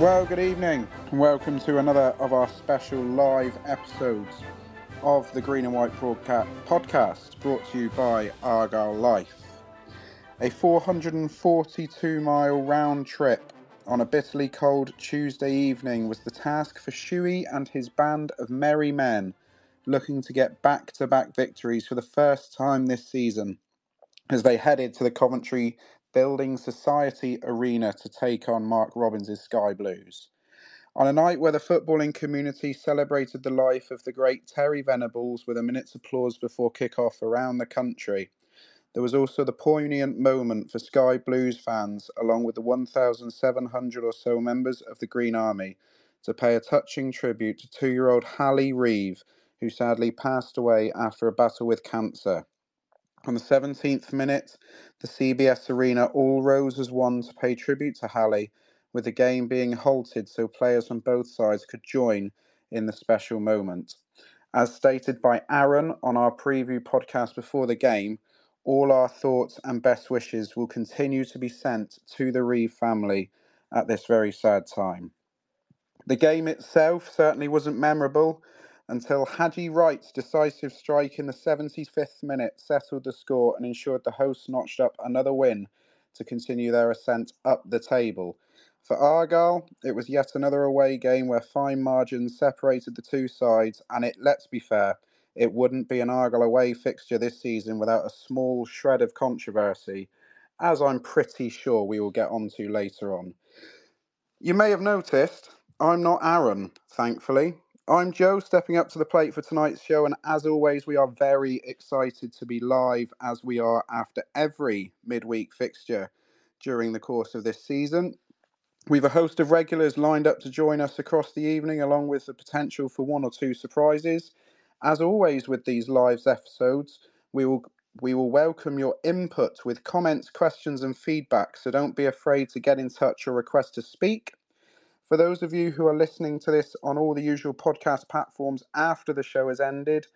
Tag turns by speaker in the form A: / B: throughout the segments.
A: Well, good evening, and welcome to another of our special live episodes of the Green and White Broadcast podcast brought to you by Argyle Life. A 442 mile round trip on a bitterly cold Tuesday evening was the task for Shuey and his band of merry men looking to get back to back victories for the first time this season as they headed to the Coventry Building Society Arena to take on Mark Robins' Sky Blues. On a night where the footballing community celebrated the life of the great Terry Venables with a minute's applause before kick-off around the country, there was also the poignant moment for Sky Blues fans, along with the 1,700 or so members of the Green Army, to pay a touching tribute to two year old Hallie Reeve, who sadly passed away after a battle with cancer. On the 17th minute, the CBS Arena all rose as one to pay tribute to Hallie, with the game being halted so players on both sides could join in the special moment. As stated by Aaron on our preview podcast before the game, all our thoughts and best wishes will continue to be sent to the Reeve family at this very sad time. The game itself certainly wasn't memorable until Haji Wright's decisive strike in the 75th minute settled the score and ensured the hosts notched up another win to continue their ascent up the table. For Argyle, it was yet another away game where fine margins separated the two sides, and it, let's be fair, it wouldn't be an Argyle away fixture this season without a small shred of controversy, as I'm pretty sure we will get onto later on. You may have noticed I'm not Aaron, thankfully. I'm Joe, stepping up to the plate for tonight's show, and as always, we are very excited to be live as we are after every midweek fixture during the course of this season. We've a host of regulars lined up to join us across the evening, along with the potential for one or two surprises. As always, with these live episodes, we will we will welcome your input with comments, questions, and feedback. So don't be afraid to get in touch or request to speak. For those of you who are listening to this on all the usual podcast platforms after the show has ended,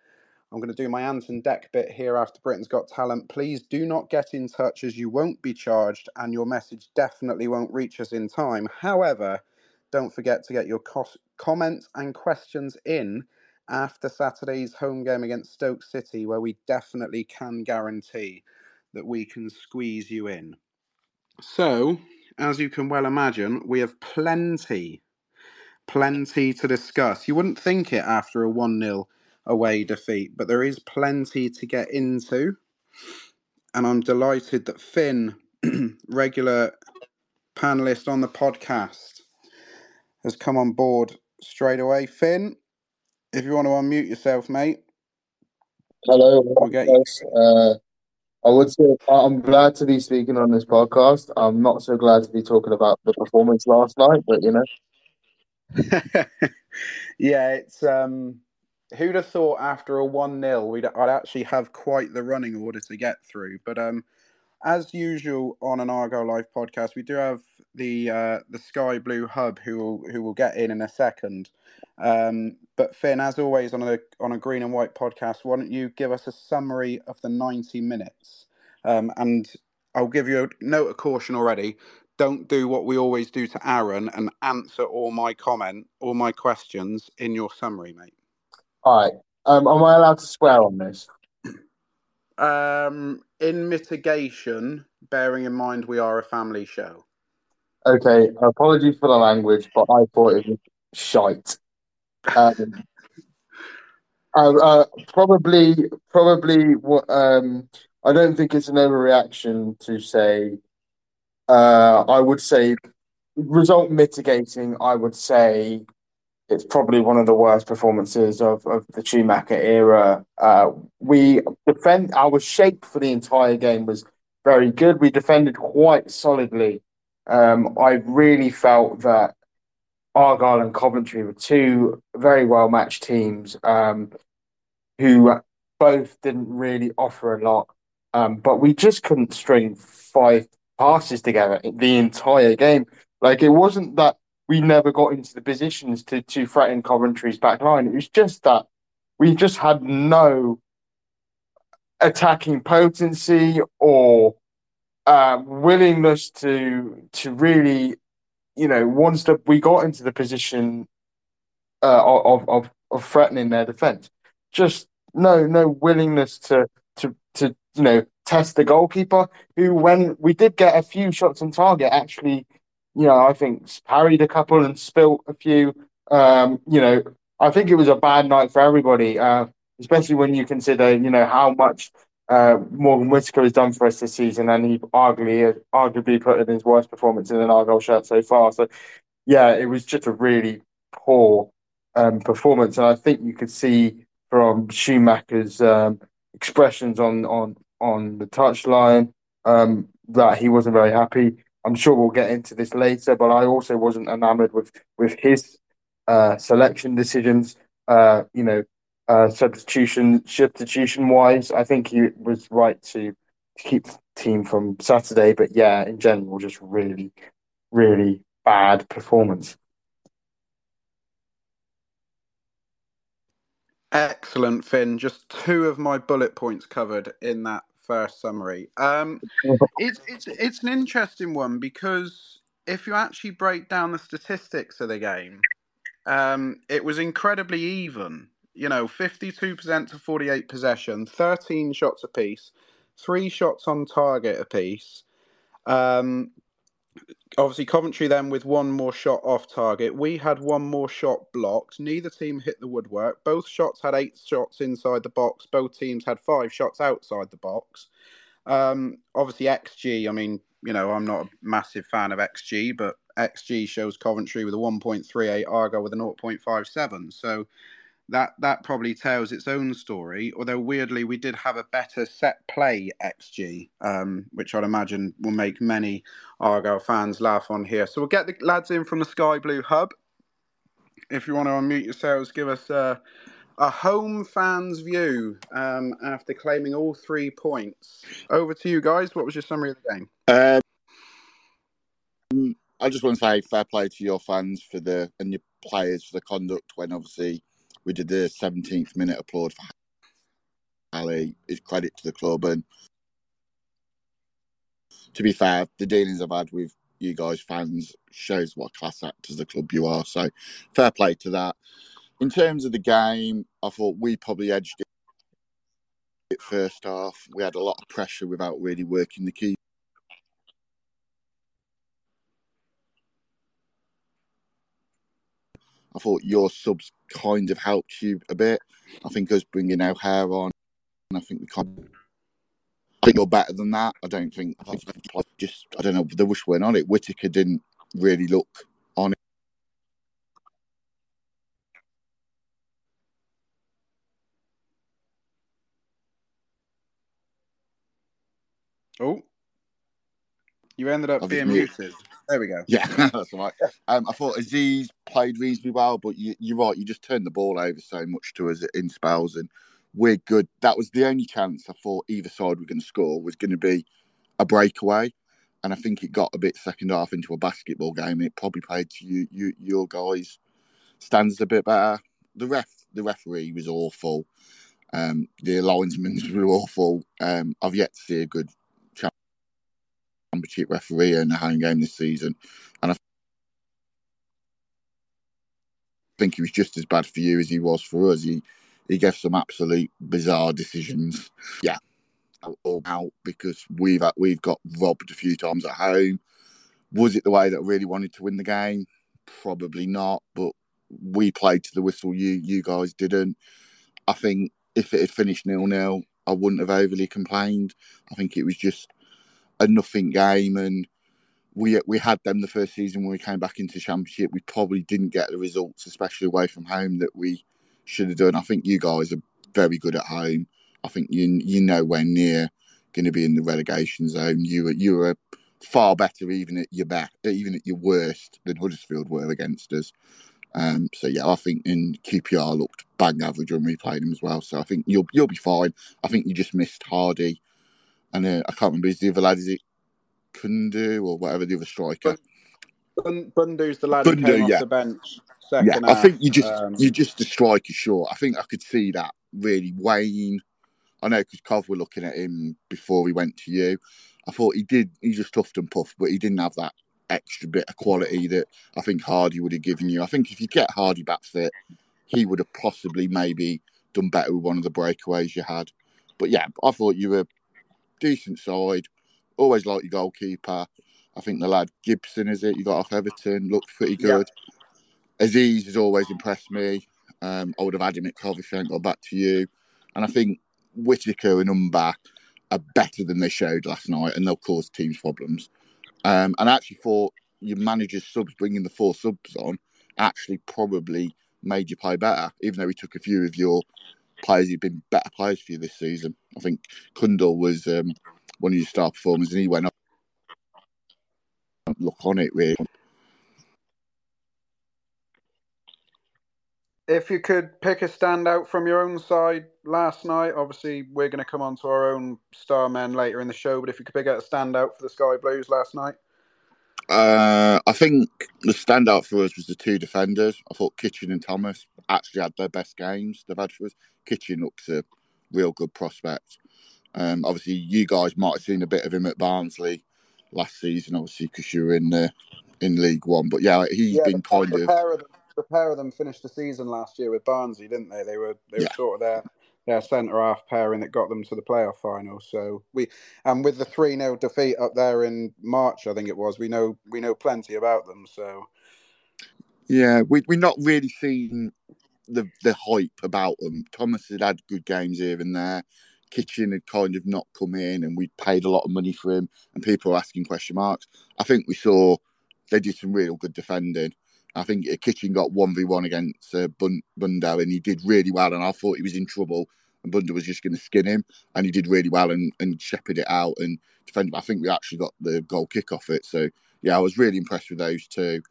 A: I'm going to do my Ant and Dec bit here after Britain's Got Talent. Please do not get in touch as you won't be charged and your message definitely won't reach us in time. However, don't forget to get your cos- comments and questions in after Saturday's home game against Stoke City, where we definitely can guarantee that we can squeeze you in. So, as you can well imagine, we have plenty, plenty to discuss. You wouldn't think it after a 1 0 away defeat, but there is plenty to get into. And I'm delighted that Finn, regular panelist on the podcast, has come on board straight away. Finn, if you want to unmute yourself, mate.
B: Hello,
A: We'll get you.
B: uh, I would say I'm glad to be speaking on this podcast. I'm not so glad to be talking about the performance last night, but you know.
A: yeah, it's um who'd have thought after a 1-0 we'd I'd actually have quite the running order to get through. But um as usual on an Argyle Life podcast, we do have the uh, the Sky Blue Hub who will who will get in in a second. Um, but Finn, as always on a on a green and white podcast, why don't you give us a summary of the ninety minutes? Um, and I'll give you a note of caution already. Don't do what we always do to Aaron and answer all my comment, all my questions in your summary, mate.
B: All right. Um, am I allowed to swear on this?
A: Um, in mitigation, bearing in mind we are a family show.
B: Okay, apologies for the language, but I thought it was shite. Um, uh, uh, probably, probably. Um, I don't think it's an overreaction to say. Uh, I would say result mitigating. I would say it's probably one of the worst performances of, of the Schumacher era. Uh, we defend our shape for the entire game was very good. We defended quite solidly. Um, I really felt that Argyle and Coventry were two very well matched teams um, who both didn't really offer a lot. Um, but we just couldn't string five passes together the entire game. Like it wasn't that we never got into the positions to to threaten Coventry's back line. It was just that we just had no attacking potency or uh, willingness to to really, you know, once that we got into the position uh, of of of threatening their defense, just no no willingness to to to you know test the goalkeeper. Who, when we did get a few shots on target, actually you know, I think parried a couple and spilt a few. Um, you know, I think it was a bad night for everybody, uh, especially when you consider, you know, how much uh, Morgan Whittaker has done for us this season, and he arguably arguably put in his worst performance in an Argyle shirt so far. So, yeah, it was just a really poor um, performance, and I think you could see from Schumacher's um, expressions on on on the touchline um, that he wasn't very happy. I'm sure we'll get into this later, but I also wasn't enamored with with his uh, selection decisions. Uh, you know, uh, substitution substitution wise, I think he was right to, to keep the team from Saturday. But yeah, in general, just really, really bad performance.
A: Excellent, Finn. Just two of my bullet points covered in that first summary. Um, it's it's it's an interesting one because if you actually break down the statistics of the game, um, it was incredibly even. You know, fifty-two percent to forty-eight possession, thirteen shots apiece, three shots on target apiece. Um, obviously Coventry then with one more shot off target. We had one more shot blocked. Neither team hit the woodwork. Both shots had eight shots inside the box. Both teams had five shots outside the box. Um, obviously XG. I mean, you know, I'm not a massive fan of XG, but XG shows Coventry with a 1.38, Argo with a 0.57. So that that probably tells its own story. Although weirdly, we did have a better set play xG, um, which I'd imagine will make many Argyle fans laugh on here. So we'll get the lads in from the Sky Blue Hub. If you want to unmute yourselves, give us a, a home fans view um, after claiming all three points. Over to you guys. What was your summary of the game?
C: Um, I just want to say fair play to your fans for the and your players for the conduct when obviously we did the 17th minute applaud for Hallie. Is credit to the club and to be fair, the dealings I've had with you guys fans shows what class act as the club you are. So fair play to that. In terms of the game, I thought we probably edged it first half. We had a lot of pressure without really working the key. I thought your subs kind of helped you a bit. I think us bringing our hair on, and I think we kind of, I think you're better than that. I don't think, I think just, I don't know, the wish went on it. Whittaker didn't really look on it.
A: Oh, you ended up
C: I've
A: being
C: just
A: muted. There we go.
C: Yeah, that's right. Um, I thought Aziz played reasonably well, but you, you're right. You just turned the ball over so much to us in spells, and we're good. That was the only chance I thought either side were going to score was going to be a breakaway, and I think it got a bit second half into a basketball game. It probably played to you, you your guys' standards a bit better. The ref, the referee was awful. Um, the linesmen were awful. Um, I've yet to see a good championship referee in a home game this season, and I think he was just as bad for you as he was for us. He he gave some absolute bizarre decisions. Yeah, all out because we've we've got robbed a few times at home. Was it the way that I really wanted to win the game? Probably not, but we played to the whistle. You you guys didn't. I think if it had finished nil nil, I wouldn't have overly complained. I think it was just a nothing game, and we we had them the first season when we came back into championship. We probably didn't get the results, especially away from home, that we should have done. I think you guys are very good at home. I think you you nowhere near going to be in the relegation zone. You were you were far better even at your back, even at your worst than Huddersfield were against us. Um, so yeah, I think in QPR looked bang average when we played them as well. So I think you'll you'll be fine. I think you just missed Hardie, and uh, I can't remember is the other lad is it Kundu or whatever the other striker.
A: Bun- Bundu's the lad who
C: Bundu,
A: came off the bench. Second
C: Yeah, I think you just
A: um,
C: you just a striker short. I think I could see that really Waine. I know because Cov were looking at him before we went to you. I thought he did. He just huffed and puffed, but he didn't have that extra bit of quality that I think Hardie would have given you. I think if you get Hardie back fit, he would have possibly maybe done better with one of the breakaways you had. But yeah, I thought you were decent side. Always like your goalkeeper. I think the lad Gibson is it you got off Everton looked pretty
A: Yeah.
C: good. Aziz has always impressed me. Um, I would have had him at Cov if he hadn't got back to you. And I think Whittaker and Umba are better than they showed last night, and they'll cause teams problems. Um, and I actually thought your manager's subs bringing the four subs on actually probably made you play better, even though he took a few of your players who've been better players for you this season. I think Kundal was um, one of your star performers, and he went up. Look on it, really.
A: If you could pick a standout from your own side last night, obviously we're going to come on to our own star men later in the show. But if you could pick out a standout for the Sky Blues last night,
C: Uh, I think the standout for us was the two defenders. I thought Kitching and Thomas actually had their best games they've had for us. Kitching looks a real good prospect. Um, obviously, you guys might have seen a bit of him at Barnsley last season, obviously, because you were in the in League One. But yeah, he's
A: yeah,
C: been
A: the,
C: kind
A: the
C: of
A: pair of the pair of them finished the season last year with Barnsley, didn't they? They were they were
C: Yeah.
A: sort of their their centre half pairing that got them to the playoff final. So we and with the three 0 defeat up there in March, I think it was. We know we know plenty about them. So
C: yeah. We we're not really seen the the hype about them. Thomas had had good games here and there. Kitching had kind of not come in, and we'd paid a lot of money for him, and people were asking question marks. I think we saw they did some real good defending. I think uh, Kitching got one v one against uh, and he did really well. And I thought he was in trouble, and Bundu was just going to skin him, and he did really well and, and shepherded it out and defended. I think we actually got the goal kick off it. So yeah, I was really impressed with those two,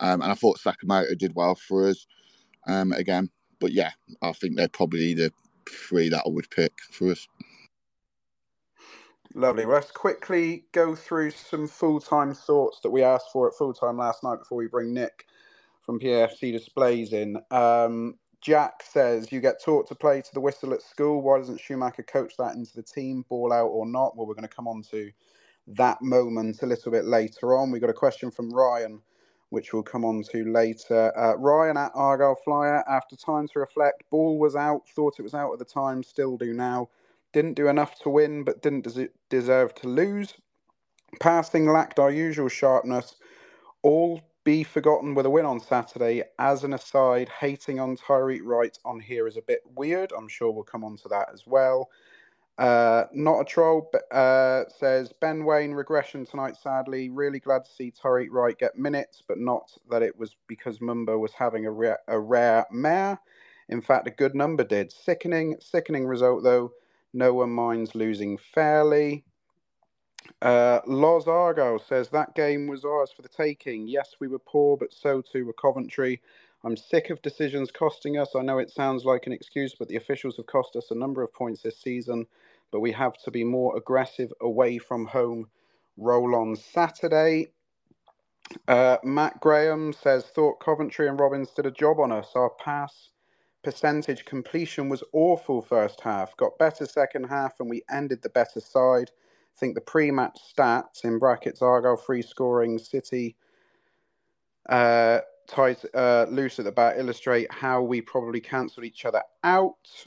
C: um, and I thought Sakamoto did well for us um, again. But yeah, I think they're probably the three that I would pick for us.
A: lovely. Well, let's quickly go through some full time thoughts that we asked for at full time last night before we bring Nick from PAFC Displays in. Um, Jack says, You get taught to play to the whistle at school. Why doesn't Schumacher coach that into the team, ball out or not? Well, we're going to come on to that moment a little bit later on. We've got a question from Ryan, which we'll come on to later. Uh, Ryan at Argyle Flyer, after time to reflect, ball was out, thought it was out at the time, still do now. Didn't do enough to win, but didn't des- deserve to lose. Passing lacked our usual sharpness. All be forgotten with a win on Saturday. As an aside, hating on Tyreik Wright on here is a bit weird. I'm sure we'll come on to that as well. Uh, not a troll but, uh, says Ben Waine regression tonight. Sadly, really glad to see Tyreik Wright get minutes, but not that it was because Mumba was having a a rare mare. In fact, a good number did. Sickening, sickening result though. No one minds losing fairly. Uh, Los says that game was ours for the taking. Yes, we were poor, but so too were Coventry. I'm sick of decisions costing us. I know it sounds like an excuse, but the officials have cost us a number of points this season. But we have to be more aggressive away from home. Roll on Saturday. Uh, Matt Graham says, thought Coventry and Robins did a job on us. Our pass percentage completion was awful first half, got better second half, and we ended the better side. Think the pre-match stats in brackets Argyle free scoring City uh, tight uh, loose at the back illustrate how we probably cancelled each other out.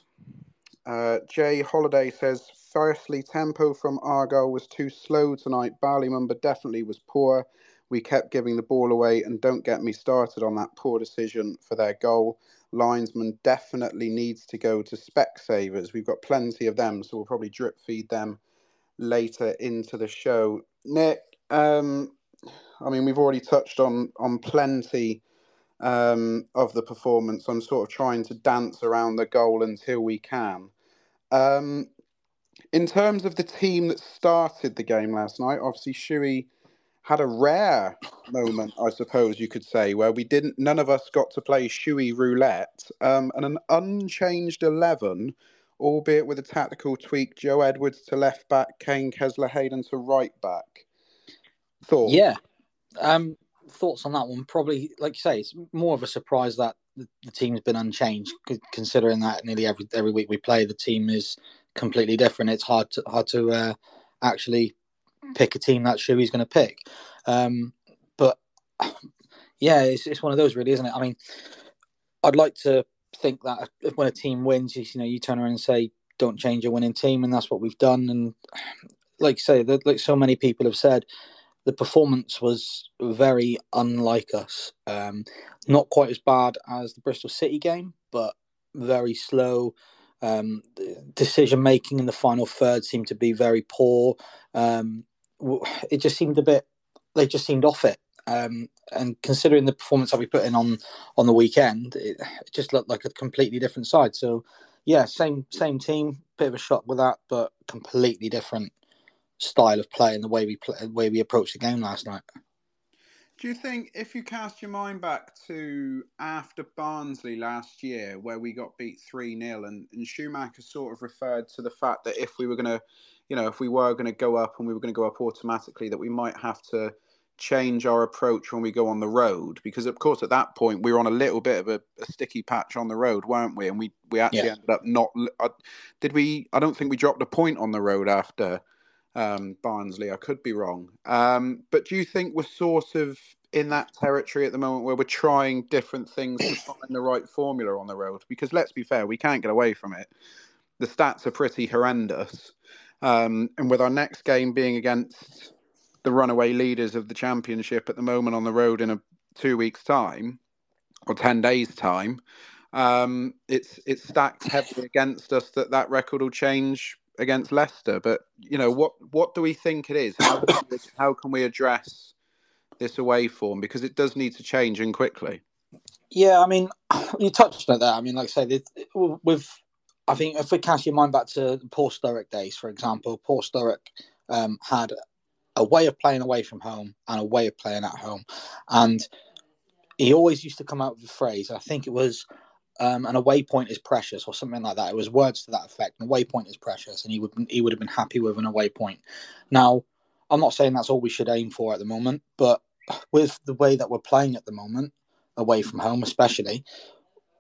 A: Uh, Jay Holiday says, firstly, tempo from Argyle was too slow tonight. Bali Mumba definitely was poor. We kept giving the ball away, and don't get me started on that poor decision for their goal. Linesman definitely needs to go to Specsavers. We've got plenty of them, so we'll probably drip feed them later into the show. Nick, um, I mean, we've already touched on on plenty um, of the performance. I'm sort of trying to dance around the goal until we can. Um, in terms of the team that started the game last night, obviously Shuey had a rare moment, I suppose you could say, where we didn't. None of us got to play Shuey roulette, um, and an unchanged eleven albeit with a tactical tweak. Joe Edwards to left back, Kaine Kesler Hayden to right back. Thoughts?
D: Yeah. Um, thoughts on that one? Probably, like you say, it's more of a surprise that the, the team's been unchanged, considering that nearly every every week we play, the team is completely different. It's hard to hard to uh, actually pick a team that Shuey's going to pick. Um, but yeah, it's it's one of those really, isn't it? I mean, I'd like to think that when a team wins, you, know, you turn around and say, "Don't change a winning team," and that's what we've done. And like say, like so many people have said, the performance was very unlike us. Um, not quite as bad as the Bristol City game, but very slow. Um, decision making in the final third seemed to be very poor. Um, it just seemed a bit. They just seemed off it. Um, and considering the performance that we put in on on the weekend, it, it, just looked like a completely different side. So, yeah, same same team, bit of a shock with that, but completely different style of play and the way we play, the way we approached the game last night.
A: Do you think if you cast your mind back to after Barnsley last year, where we got beat 3 0, and, and Schumacher sort of referred to the fact that if we were going to, you know, if we were going to go up and we were going to go up automatically, that we might have to change our approach when we go on the road because of course at that point we were on a little bit of a, a sticky patch on the road weren't we? And we we actually yeah. ended up not uh, did we i don't think we dropped a point on the road after um, barnsley i could be wrong. Um, but do you think we're sort of in that territory at the moment where we're trying different things to find the right formula on the road? Because let's be fair we can't get away from it. The stats are pretty horrendous. Um, and with our next game being against the runaway leaders of the championship at the moment on the road in a two weeks' time or ten days' time. Um, it's it's stacked heavily against us that that record will change against Leicester. But you know what what do we think it is? How can we, how can we address this away form because it does need to change and quickly.
D: Yeah, I mean, you touched on that. I mean, like I said, with I think if we cast your mind back to Paul Sturrock days, for example, Paul Sturrock um, had a way of playing away from home and a way of playing at home. And he always used to come out with a phrase, I think it was um, an away point is precious or something like that. It was words to that effect. An away point is precious, and he would he would have been happy with an away point. Now, I'm not saying that's all we should aim for at the moment, but with the way that we're playing at the moment, away from home especially,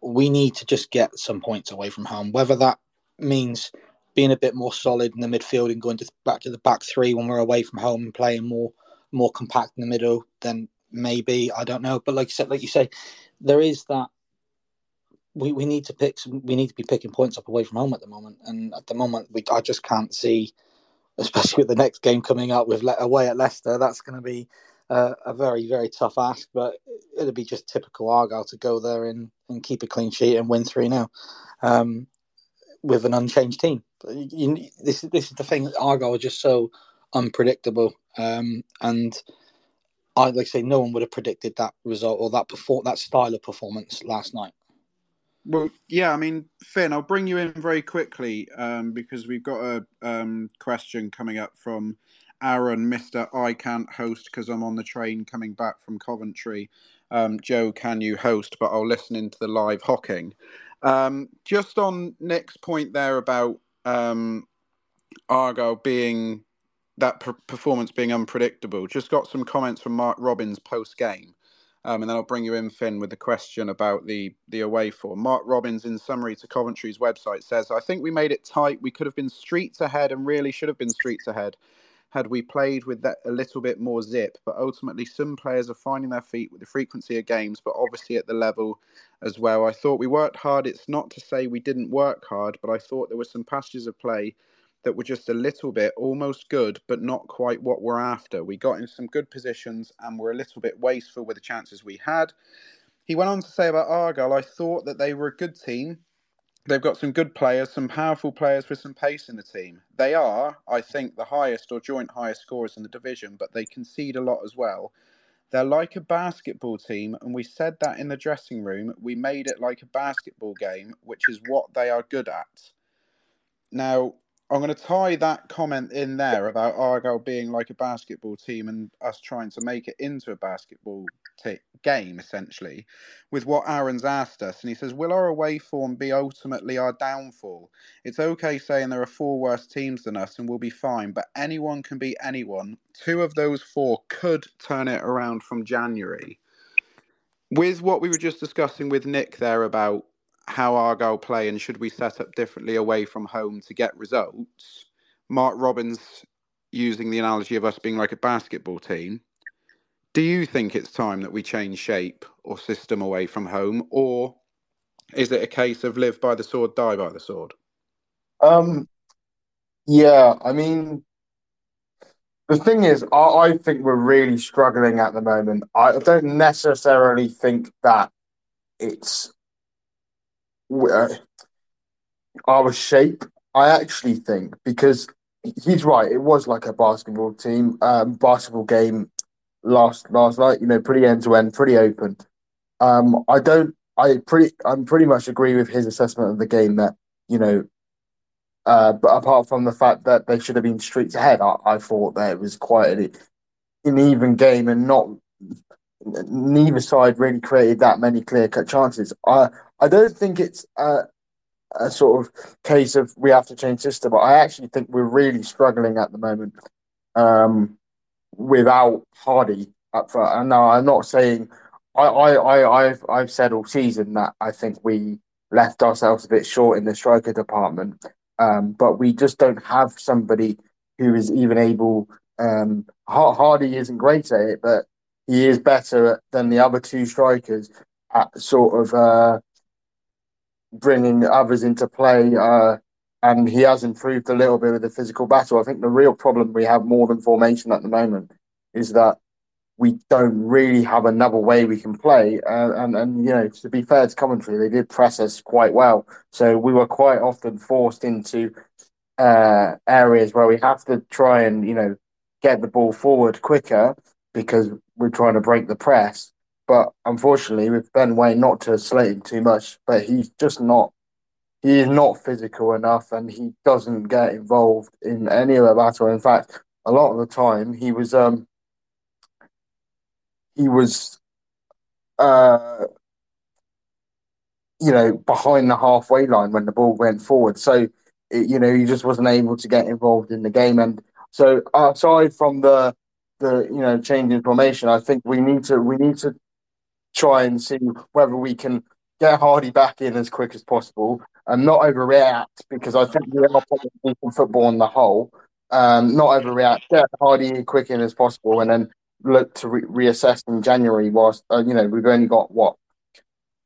D: we need to just get some points away from home. Whether that means being a bit more solid in the midfield and going to, back to the back three when we're away from home and playing more more compact in the middle, then maybe I don't know. But like you said, like you say, there is that we, we need to pick some, we need to be picking points up away from home at the moment, and at the moment we I just can't see, especially with the next game coming up with Le- away at Leicester, that's going to be uh, a very very tough ask. But it'll be just typical Argyle to go there and, and keep a clean sheet and win three now. Um, with an unchanged team. You, this this is the thing. Argyle are just so unpredictable, um, and I like I say, no one would have predicted that result or that perform that style of performance last night.
A: Well, yeah, I mean, Finn, I'll bring you in very quickly um, because we've got a um, question coming up from Aaron, Mister, I can't host because I'm on the train coming back from Coventry. Um, Joe, can you host? But I'll listen into the live hocking. Um, just on Nick's point there about um, Argyle being that per- performance being unpredictable. Just got some comments from Mark Robins post game. Um, and then I'll bring you in, Finn, with the question about the the away form. Mark Robins, in summary to Coventry's website, says, "I think we made it tight. We could have been streets ahead, and really should have been streets ahead had we played with that a little bit more zip. But ultimately, some players are finding their feet with the frequency of games, but obviously at the level as well. I thought we worked hard. It's not to say we didn't work hard, but I thought there were some passages of play." that were just a little bit almost good, but not quite what we're after. We got in some good positions and were a little bit wasteful with the chances we had. He went on to say about Argyle, I thought that they were a good team. They've got some good players, some powerful players with some pace in the team. They are, I think, the highest or joint highest scorers in the division, but they concede a lot as well. They're like a basketball team, and we said that in the dressing room. We made it like a basketball game, which is what they are good at. Now, I'm going to tie that comment in there about Argyle being like a basketball team and us trying to make it into a basketball t- game, essentially, with what Aaron's asked us. And he says, Will our away form be ultimately our downfall? It's okay saying there are four worse teams than us and we'll be fine, but anyone can beat anyone. Two of those four could turn it around from January. With what we were just discussing with Nick there about how Argyle play and should we set up differently away from home to get results? Mark Robins using the analogy of us being like a basketball team. Do you think it's time that we change shape or system away from home, or is it a case of live by the sword, die by the sword?
B: Um, yeah, I mean, the thing is, I, I think we're really struggling at the moment. I don't necessarily think that it's our shape. I actually think because he's right. It was like a basketball team, um, basketball game last last night. You know, pretty end to end, pretty open. Um, I don't. I pretty. I'm pretty much agree with his assessment of the game that you know. Uh, but apart from the fact that they should have been streets ahead, I, I thought that it was quite an, an even game and not neither side really created that many clear cut chances. I I don't think it's a, a, sort of case of we have to change system, but I actually think we're really struggling at the moment um, without Hardie up front. And now I'm not saying I, I, I, I've I've said all season that I think we left ourselves a bit short in the striker department, um, but we just don't have somebody who is even able. Um, Hardie isn't great at it, but he is better than the other two strikers at sort of uh, bringing others into play. Uh, and he has improved a little bit with the physical battle. I think the real problem we have more than formation at the moment is that we don't really have another way we can play. Uh, and, and, you know, to be fair to Coventry, they did press us quite well. So we were quite often forced into uh, areas where we have to try and, you know, get the ball forward quicker because we're trying to break the press. But unfortunately, with Ben Waine, not to slate him too much, but he's just not. He is not physical enough, and he doesn't get involved in any of the battle. In fact, a lot of the time, he was um he was uh you know behind the halfway line when the ball went forward. So it, you know he just wasn't able to get involved in the game. And so aside from the the you know change in formation, I think we need to we need to try and see whether we can get Hardie back in as quick as possible and not overreact because I think we are in football on the whole. Um, not overreact, get Hardie quick in as possible, and then look to re- reassess in January. Whilst uh, you know we've only got what,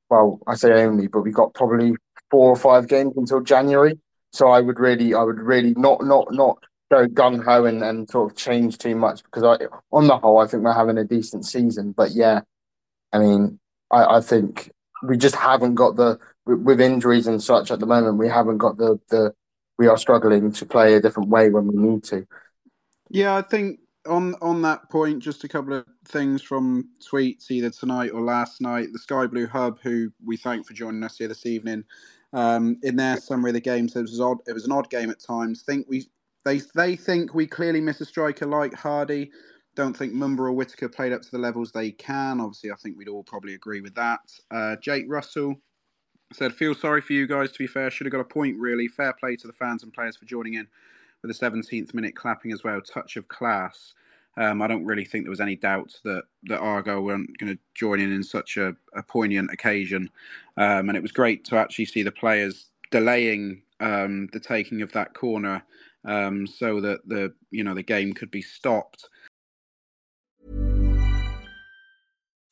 B: well, I say only, but we've got probably four or five games until January. So I would really, I would really not, not, not go gung ho and, and sort of change too much because I, on the whole, I think we're having a decent season. But yeah, I mean, I, I think we just haven't got the with injuries and such at the moment. We haven't got the the we are struggling to play a different way when we need to.
A: Yeah, I think on on that point, just a couple of things from tweets either tonight or last night. The Sky Blue Hub, who we thank for joining us here this evening, um, in their summary of the game says it was odd. It was an odd game at times. Think we They they think we clearly miss a striker like Hardie. Don't think Mumba or Whittaker played up to the levels they can. Obviously, I think we'd all probably agree with that. Uh, Jake Russell said, "Feel sorry for you guys. To be fair, should have got a point. Really, fair play to the fans and players for joining in with the 17th minute clapping as well. Touch of class." Um, I don't really think there was any doubt that that Argo weren't going to join in in such a, a poignant occasion, um, and it was great to actually see the players delaying um, the taking of that corner um, so that the you know the game could be stopped.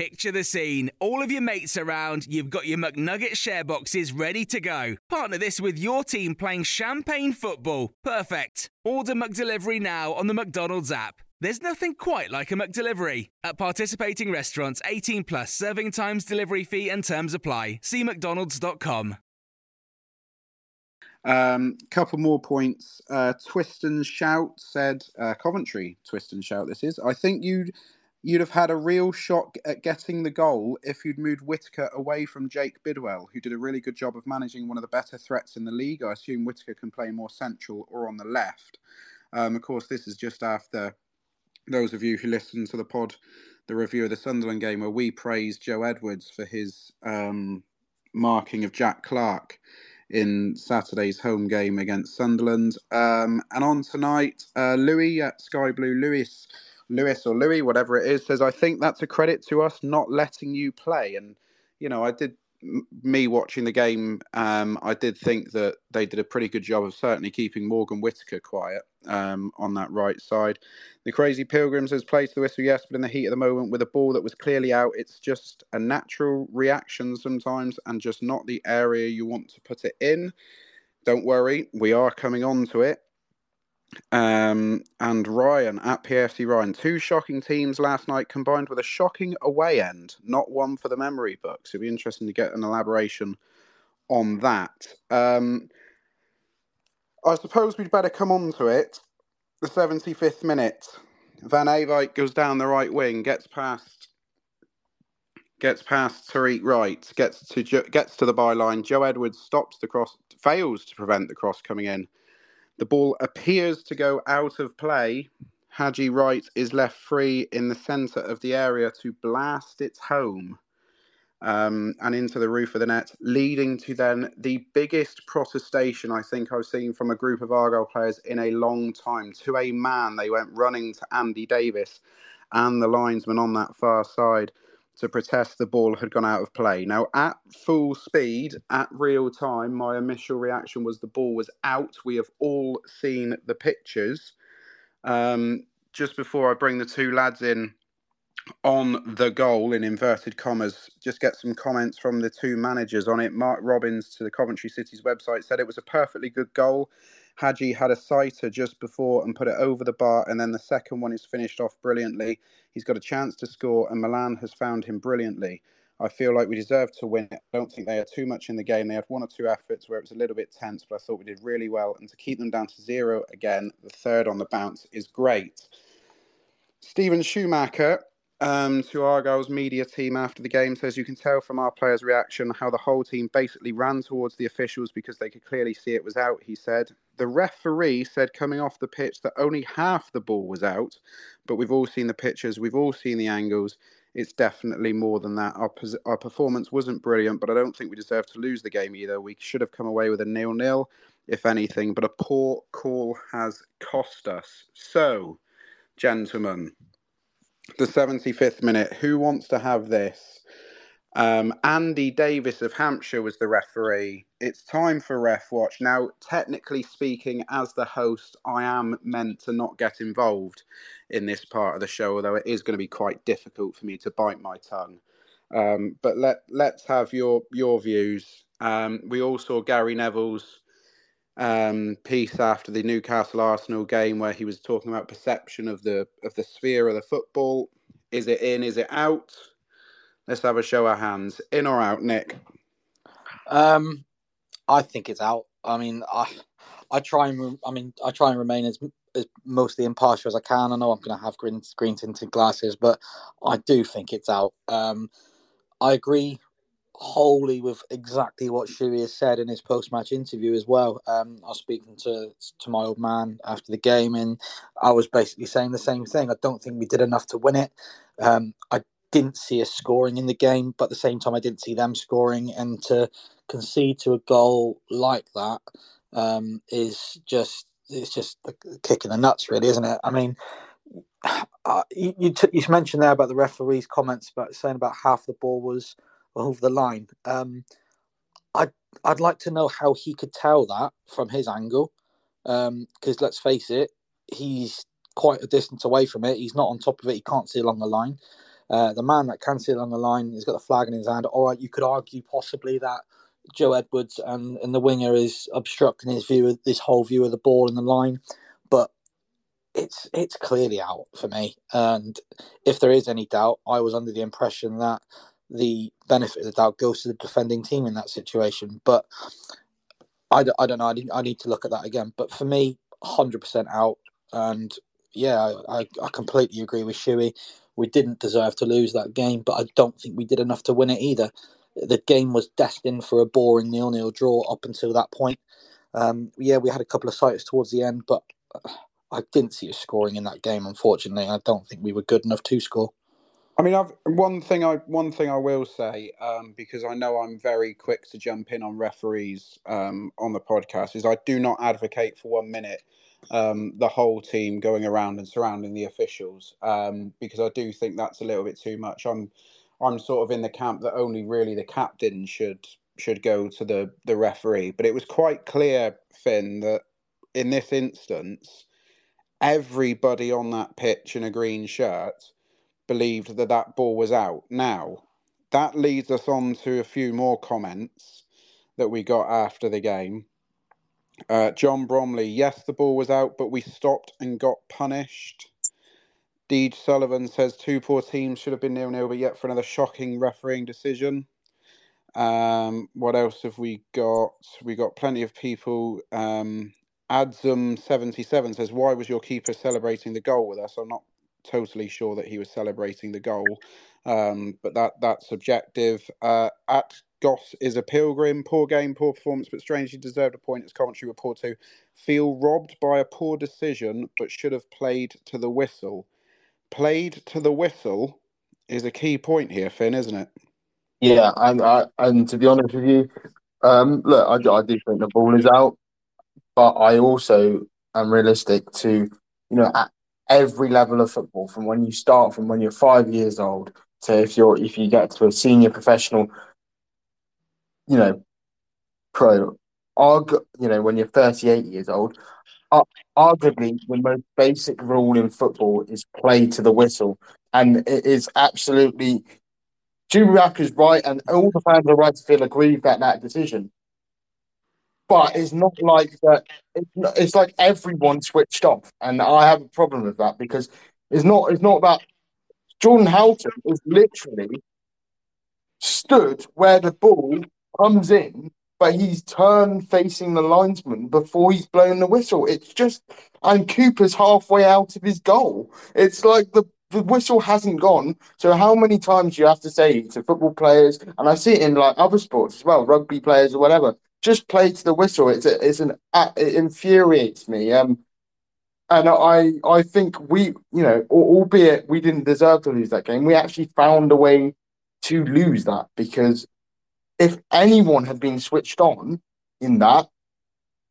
E: Picture the scene. All of your mates around, you've got your McNugget share boxes ready to go. Partner this with your team playing champagne football. Perfect. Order McDelivery now on the McDonald's app. There's nothing quite like a McDelivery. At participating restaurants, 18 plus serving times, delivery fee, and terms apply. See McDonald's.com.
A: Um, couple more points. Uh, Twist and Shout said, uh, Coventry, Twist and Shout, this is. I think you'd you'd have had a real shock at getting the goal if you'd moved Whittaker away from Jake Bidwell, who did a really good job of managing one of the better threats in the league. I assume Whittaker can play more central or on the left. Um, of course, this is just after those of you who listened to the pod, the review of the Sunderland game, where we praised Joe Edwards for his um, marking of Jack Clarke in Saturday's home game against Sunderland. Um, and on tonight, uh, Louis at Sky Blue, Lewis, Lewis or Louis, whatever it is, says, I think that's a credit to us not letting you play. And, you know, I did me watching the game, um, I did think that they did a pretty good job of certainly keeping Morgan Whittaker quiet um, on that right side. The Crazy Pilgrims has played to the whistle, yes, but in the heat of the moment with a ball that was clearly out, it's just a natural reaction sometimes and just not the area you want to put it in. Don't worry, we are coming on to it. Um, and Ryan at PFC Ryan. Two shocking teams last night combined with a shocking away end, not one for the memory books. It'd be interesting to get an elaboration on that. Um, I suppose we'd better come on to it. The 75th minute. Van Ewijk goes down the right wing, gets past gets past Tyreik Wright, gets to gets to the byline. Joe Edwards stops the cross, fails to prevent the cross coming in. The ball appears to go out of play. Haji Wright is left free in the centre of the area to blast it home um, and into the roof of the net, leading to then the biggest protestation I think I've seen from a group of Argyle players in a long time. To a man, they went running to Andy Davies and the linesman on that far side to protest the ball had gone out of play. Now, at full speed, at real time, my initial reaction was the ball was out. We have all seen the pictures. Um, just before I bring the two lads in on the goal, in inverted commas, just get some comments from the two managers on it. Mark Robins to the Coventry City's website said it was a perfectly good goal. Haji had a sighter just before and put it over the bar, and then the second one is finished off brilliantly. He's got a chance to score, and Milan has found him brilliantly. I feel like we deserve to win it. I don't think they had too much in the game. They had one or two efforts where it was a little bit tense, but I thought we did really well. And to keep them down to zero again, the third on the bounce is great. Steven Schumacher um, to Argyle's media team after the game says you can tell from our players' reaction how the whole team basically ran towards the officials because they could clearly see it was out. He said the referee said coming off the pitch that only half the ball was out, but we've all seen the pictures, we've all seen the angles. It's definitely more than that. Our our performance wasn't brilliant, but I don't think we deserve to lose the game either. We should have come away with a nil-nil, if anything. But a poor call has cost us. So, gentlemen, the 75th minute. Who wants to have this? Um, Andy Davies of Hampshire was the referee. It's time for Ref Watch. Now, technically speaking, as the host, I am meant to not get involved in this part of the show, although it is going to be quite difficult for me to bite my tongue. Um, but let let's have your your views. Um, we all saw Gary Neville's um, piece after the Newcastle Arsenal game, where he was talking about perception of the of the sphere of the football. Is it in? Is it out? Let's have a show of hands. In or out, Nick?
D: Um, I think it's out. I mean, I I try and I mean I try and remain as as mostly impartial as I can. I know I'm going to have green green tinted glasses, but I do think it's out. Um, I agree wholly with exactly what Shuey has said in his post match interview as well. Um, I was speaking to to my old man after the game, and I was basically saying the same thing. I don't think we did enough to win it. Um, I didn't see us scoring in the game, but at the same time, I didn't see them scoring. And to concede to a goal like that um, is just it's just a kick in the nuts, really, isn't it? I mean, uh, you you, t- you, mentioned there about the referee's comments about saying about half the ball was over the line. Um, I'd I'd like to know how he could tell that from his angle, because um, let's face it, he's quite a distance away from it. He's not on top of it. He can't see along the line. Uh, the man that can see along the line, he's got the flag in his hand. All right, you could argue possibly that Joe Edwards and, and the winger is obstructing his view of this whole view of the ball in the line, but it's it's clearly out for me. And if there is any doubt, I was under the impression that the benefit of the doubt goes to the defending team in that situation. But I, I don't know. I I need to look at that again. But for me, 100% out. And yeah, I, I completely agree with Shuey. We didn't deserve to lose that game, but I don't think we did enough to win it either. The game was destined for a boring nil-nil draw up until that point. Um, yeah, we had a couple of sights towards the end, but I didn't see us scoring in that game. Unfortunately, I don't think we were good enough to score.
A: I mean, I've, one thing I one thing I will say um, because I know I'm very quick to jump in on referees um, on the podcast is I do not advocate for one minute um, the whole team going around and surrounding the officials um, because I do think that's a little bit too much. I'm I'm sort of in the camp that only really the captain should should go to the the referee, but it was quite clear, Finn, that in this instance, everybody on that pitch in a green shirt believed that that ball was out. Now, that leads us on to a few more comments that we got after the game. Uh, John Bromley, yes, the ball was out, but we stopped and got punished. Deej Sullivan says two poor teams should have been nil nil, but yet for another shocking refereeing decision. Um, what else have we got? We got plenty of people. Um, Adzum77 says, Why was your keeper celebrating the goal with us? I'm not totally sure that he was celebrating the goal, um, but that that's subjective. Uh, at Goss is a pilgrim. Poor game, poor performance, but strangely deserved a point as Coventry report to feel robbed by a poor decision, but should have played to the whistle. Played to the whistle is a key point here, Finn, isn't it?
B: Yeah, and I, and to be honest with you, um, look, I, I do think the ball is out, but I also am realistic to, you know, at every level of football, from when you start, from when you're five years old to if you're if you get to a senior professional you know, pro, argu- you know, when you're 38 years old, uh, arguably the most basic rule in football is play to the whistle. And it is absolutely, Jubiak is right, and all the fans are right to feel aggrieved at that decision. But it's not like that. It's like everyone switched off, and I have a problem with that because it's not. It's not that Jordan Houghton is literally stood where the ball comes in, but he's turned facing the linesman before he's blown the whistle. It's just, and Cooper's halfway out of his goal. It's like the the whistle hasn't gone. So how many times do you have to say to football players, and I see it in like other sports as well, rugby players or whatever, just play to the whistle. It's a, it's an it infuriates me. Um, and I I think we you know albeit we didn't deserve to lose that game, we actually found a way to lose that because if anyone had been switched on in that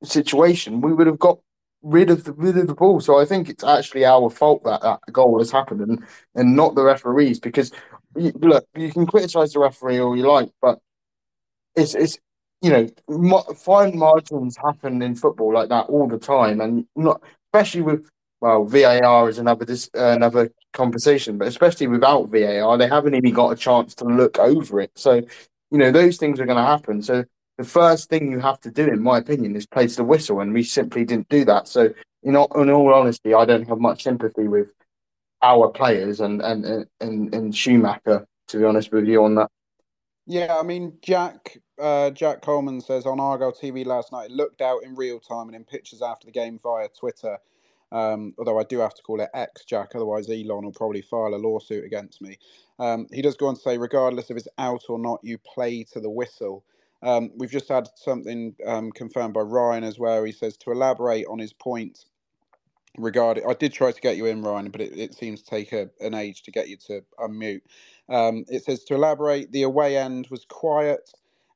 B: situation, we would have got rid of the rid of the ball. So I think it's actually our fault that that goal has happened and and not the referees because look, you can criticize the referee all you like, but it's it's you know fine margins happen in football like that all the time, and not especially with well VAR is another this uh, another conversation, but especially without VAR, they haven't even got a chance to look over it. So you know those things are going to happen. So the first thing you have to do, in my opinion, is place the whistle, and we simply didn't do that. So in all, in all honesty, I don't have much sympathy with our players and and and, and Schumacher. To be honest with you on that.
A: Yeah, I mean Jack uh, Jack Coleman says on Argyle TV last night, it looked out in real time and in pictures after the game via Twitter. Um, although I do have to call it X Jack, otherwise Elon will probably file a lawsuit against me. Um, he does go on to say, regardless if it's out or not, you play to the whistle. Um, we've just had something um, confirmed by Ryan as well. He says to elaborate on his point regarding. I did try to get you in, Ryan, but it, it seems to take a, an age to get you to unmute. Um, it says to elaborate, the away end was quiet,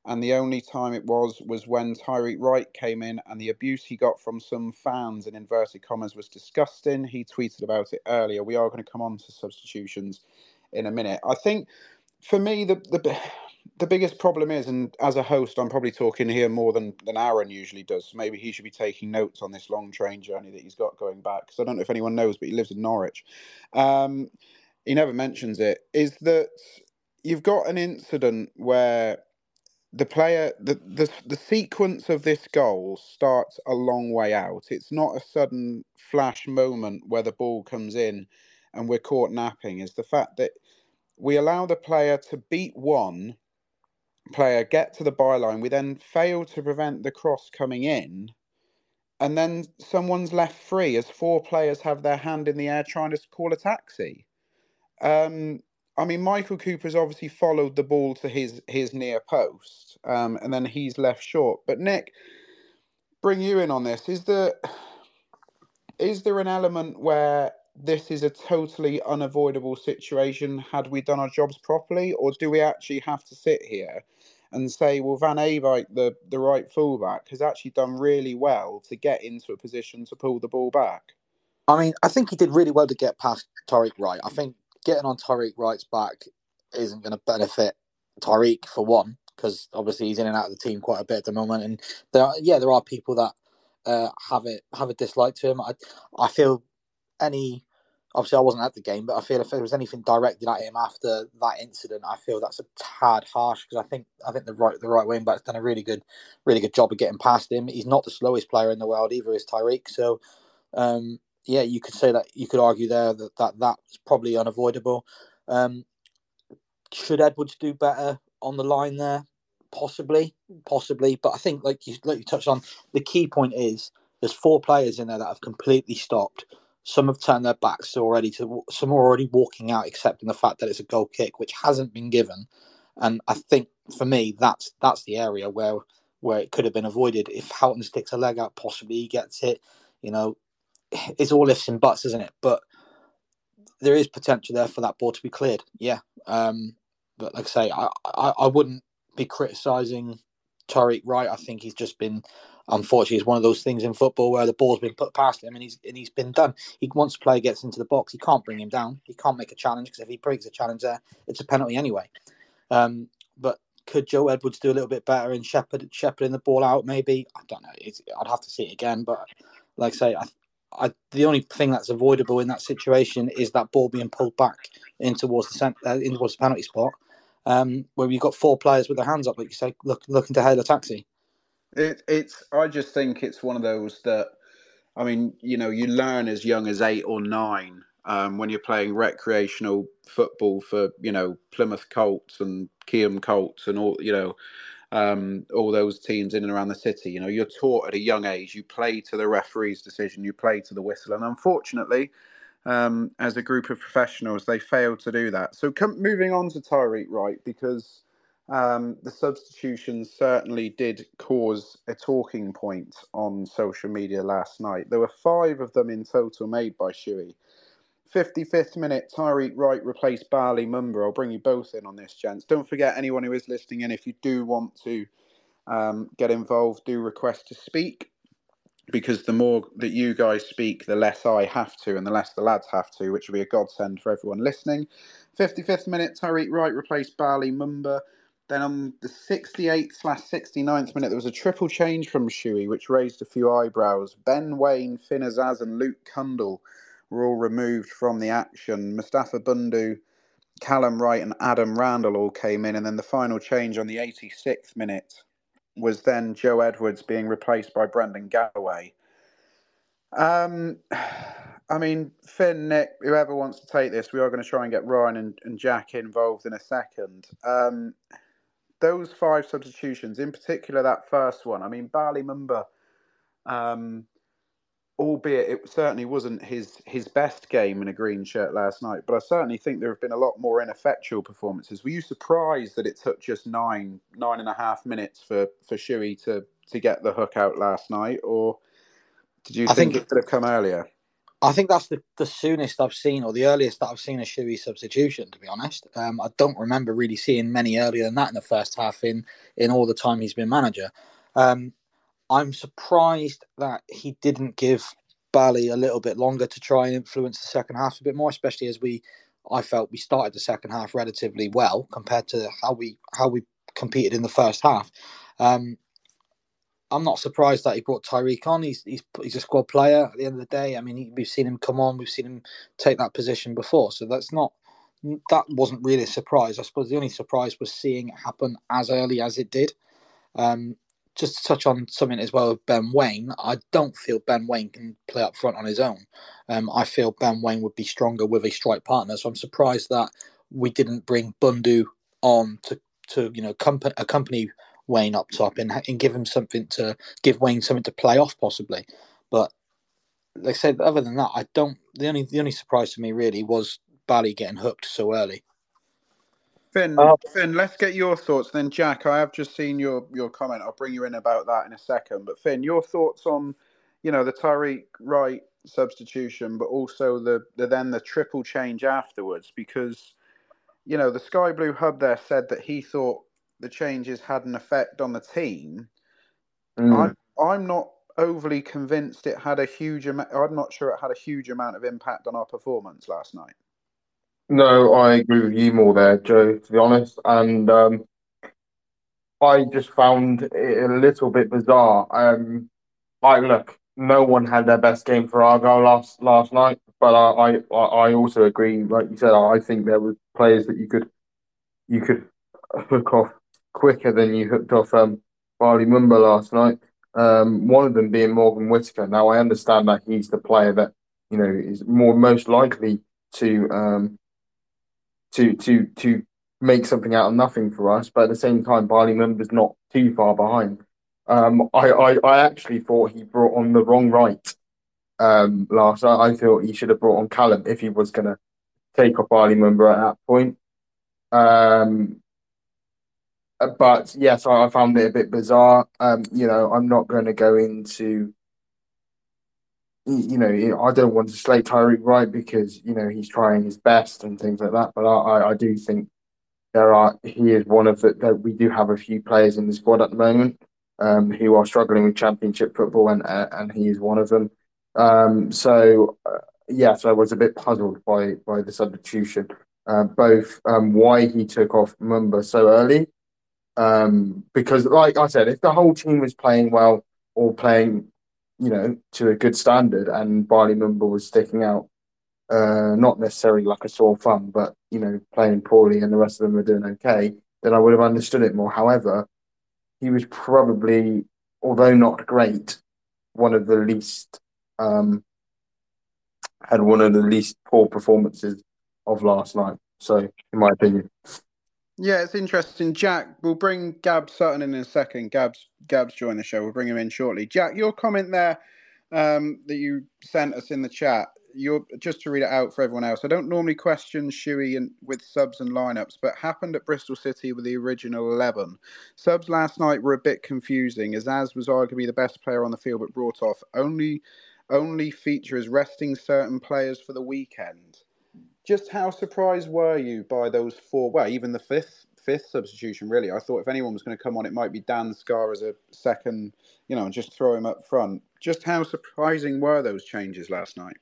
A: and the only time it was was when Tyreik Wright came in, and the abuse he got from some fans in inverted commas was disgusting. He tweeted about it earlier. We are going to come on to substitutions in a minute. I think for me, the the the biggest problem is, and as a host, I'm probably talking here more than, than Aaron usually does. So maybe he should be taking notes on this long train journey that he's got going back. Because I don't know if anyone knows, but he lives in Norwich. Um, he never mentions it. Is that you've got an incident where the player, the, the the sequence of this goal starts a long way out. It's not a sudden flash moment where the ball comes in and we're caught napping. Is the fact that we allow the player to beat one player get to the byline. We then fail to prevent the cross coming in. And then someone's left free as four players have their hand in the air trying to call a taxi. Um, I mean, Michael Cooper's obviously followed the ball to his his near post, um, and then he's left short. But Nick, bring you in on this. Is there is there an element where this is a totally unavoidable situation had we done our jobs properly, or do we actually have to sit here and say, well, Van Ewijk, the, the right fullback, has actually done really well to get into a position to pull the ball back?
D: I mean, I think he did really well to get past Tyreik Wright. I think getting on Tyreik Wright's back isn't going to benefit Tyreik for one, because obviously he's in and out of the team quite a bit at the moment. And there, are, yeah, there are people that uh, have it have a dislike to him. I, I feel any obviously I wasn't at the game, but I feel if there was anything directed at him after that incident, I feel that's a tad harsh because I think I think the right the right wing back's done a really good really good job of getting past him. He's not the slowest player in the world either, is Tyreik. So um, yeah, you could say that you could argue there that that that's probably unavoidable. Um, should Edwards do better on the line there? Possibly, possibly, but I think like you like you touched on, the key point is there's four players in there that have completely stopped some have turned their backs already to some are already walking out, accepting the fact that it's a goal kick, which hasn't been given. And I think for me, that's that's the area where where it could have been avoided. If Houghton sticks a leg out, possibly he gets it. You know, it's all ifs and buts, isn't it? But there is potential there for that ball to be cleared. Yeah. Um, but like I say, I, I, I wouldn't be criticising Tyreik Wright. I think he's just been unfortunately it's one of those things in football where the ball's been put past him and he's and he's been done. He once a player gets into the box, he can't bring him down. He can't make a challenge because if he breaks a challenge there, it's a penalty anyway. Um, but could Joe Edwards do a little bit better in shepherd shepherding the ball out? Maybe I don't know. It's, I'd have to see it again. But like I say, I, I, the only thing that's avoidable in that situation is that ball being pulled back in towards the cent- uh, in towards the penalty spot, um, where you've got four players with their hands up, like you say, look, looking to hail a taxi.
A: It, it's. I just think it's one of those that, I mean, you know, you learn as young as eight or nine um, when you're playing recreational football for you know Plymouth Colts and Keyham Colts and all you know um, all those teams in and around the city. You know, you're taught at a young age. You play to the referee's decision. You play to the whistle, and unfortunately. Um, as a group of professionals, they failed to do that. So, moving on to Tyreik Wright, because um, the substitutions certainly did cause a talking point on social media last night. There were five of them in total made by Shuey. 55th minute, Tyreik Wright replaced Bali Mumba. I'll bring you both in on this, gents. Don't forget, anyone who is listening in, if you do want to um, get involved, do request to speak. because the more that you guys speak, the less I have to, and the less the lads have to, which will be a godsend for everyone listening. 55th minute, Tyreik Wright replaced Bali Mumba. Then on the 68th slash 69th minute, there was a triple change from Shuey, which raised a few eyebrows. Ben Waine, Finn Azaz, and Luke Cundle were all removed from the action. Mustapha Bundu, Callum Wright, and Adam Randell all came in. And then the final change on the 86th minute was then Joe Edwards being replaced by Brendan Galloway. Um, I mean, Finn, Nick, whoever wants to take this, we are going to try and get Ryan and, and Jack involved in a second. Um, those five substitutions, in particular that first one, I mean, Bali Mumba, um, albeit it certainly wasn't his his best game in a green shirt last night, but I certainly think there have been a lot more ineffectual performances. Were you surprised that it took just nine nine and a half minutes for for Shuey to to get the hook out last night, or did you
D: I
A: think,
D: think-
A: it could have come earlier?
D: I think that's the, the soonest I've seen, or the earliest that I've seen a Shuey substitution. To be honest, um, I don't remember really seeing many earlier than that in the first half. In in all the time he's been manager, um, I'm surprised that he didn't give Bali a little bit longer to try and influence the second half a bit more, especially as we, I felt we started the second half relatively well compared to how we how we competed in the first half. Um, I'm not surprised that he brought Tyreik on. He's, he's he's a squad player at the end of the day. I mean, he, we've seen him come on, we've seen him take that position before, so that's not that wasn't really a surprise. I suppose the only surprise was seeing it happen as early as it did. Um, just to touch on something as well with Ben Waine, I don't feel Ben Waine can play up front on his own. Um, I feel Ben Waine would be stronger with a strike partner, so I'm surprised that we didn't bring Bundu on to to you know compa- accompany Waine up top and, and give him something to give Waine something to play off possibly. But like I said, other than that, I don't. The only the only surprise to me really was Bali getting hooked so early.
A: Finn,
B: Uh,
A: Finn, let's get your thoughts. Then, Jack, I have just seen your your comment. I'll bring you in about that in a second. But Finn, your thoughts on, you know, the Tyreik Wright substitution, but also the, the then the triple change afterwards, because, you know, the Sky Blue Hub there said that he thought the changes had an effect on the team.
B: mm.
A: I'm I'm not overly convinced it had a huge amount. I'm not sure it had a huge amount of impact on our performance last night.
B: No, I agree with you more there, Joe, to be honest. And um, I just found it a little bit bizarre. Um, like, look, no one had their best game for Argyle last last night, but I, I, I also agree. Like you said, I think there were players that you could you could hook off quicker than you hooked off um, Bali Mumba last night. Um, one of them being Morgan Whittaker. Now I understand that he's the player that you know is more most likely to um, to to to make something out of nothing for us. But at the same time, Bali Mumba's not too far behind. Um, I, I I actually thought he brought on the wrong right um, last night. I thought he should have brought on Callum if he was going to take off Bali Mumba at that point. Um, but yes, I, I found it a bit bizarre. Um, you know, I'm not going to go into, you know, I don't want to slate Tyreik Wright because you know he's trying his best and things like that. But I, I, I do think there are he is one of the that we do have a few players in the squad at the moment um, who are struggling with Championship football, and uh, and he is one of them. Um, so uh, yes, I was a bit puzzled by by the substitution, uh, both um, why he took off Mumba so early, um, because like I said, if the whole team was playing well or playing, you know, to a good standard, and Bali Mumba was sticking out, uh, not necessarily like a sore thumb, but you know, playing poorly, and the rest of them were doing okay, then I would have understood it more. However, he was probably, although not great, one of the least um, had one of the least poor performances of last night. So, in my opinion,
A: Yeah, it's interesting. Jack, we'll bring Gab Sutton in in a second. Gab's Gab's joined the show. We'll bring him in shortly. Jack, your comment there um, that you sent us in the chat. You're just to read it out for everyone else. I don't normally question Shuey and with subs and lineups, but happened at Bristol City with the original eleven. Subs last night were a bit confusing, as Az was arguably the best player on the field, but brought off only only feature is resting certain players for the weekend. Just how surprised were you by those four? Well, even the fifth fifth substitution. Really, I thought if anyone was going to come on, it might be Dan Scarr as a second, you know, and just throw him up front. Just how surprising were those changes last night?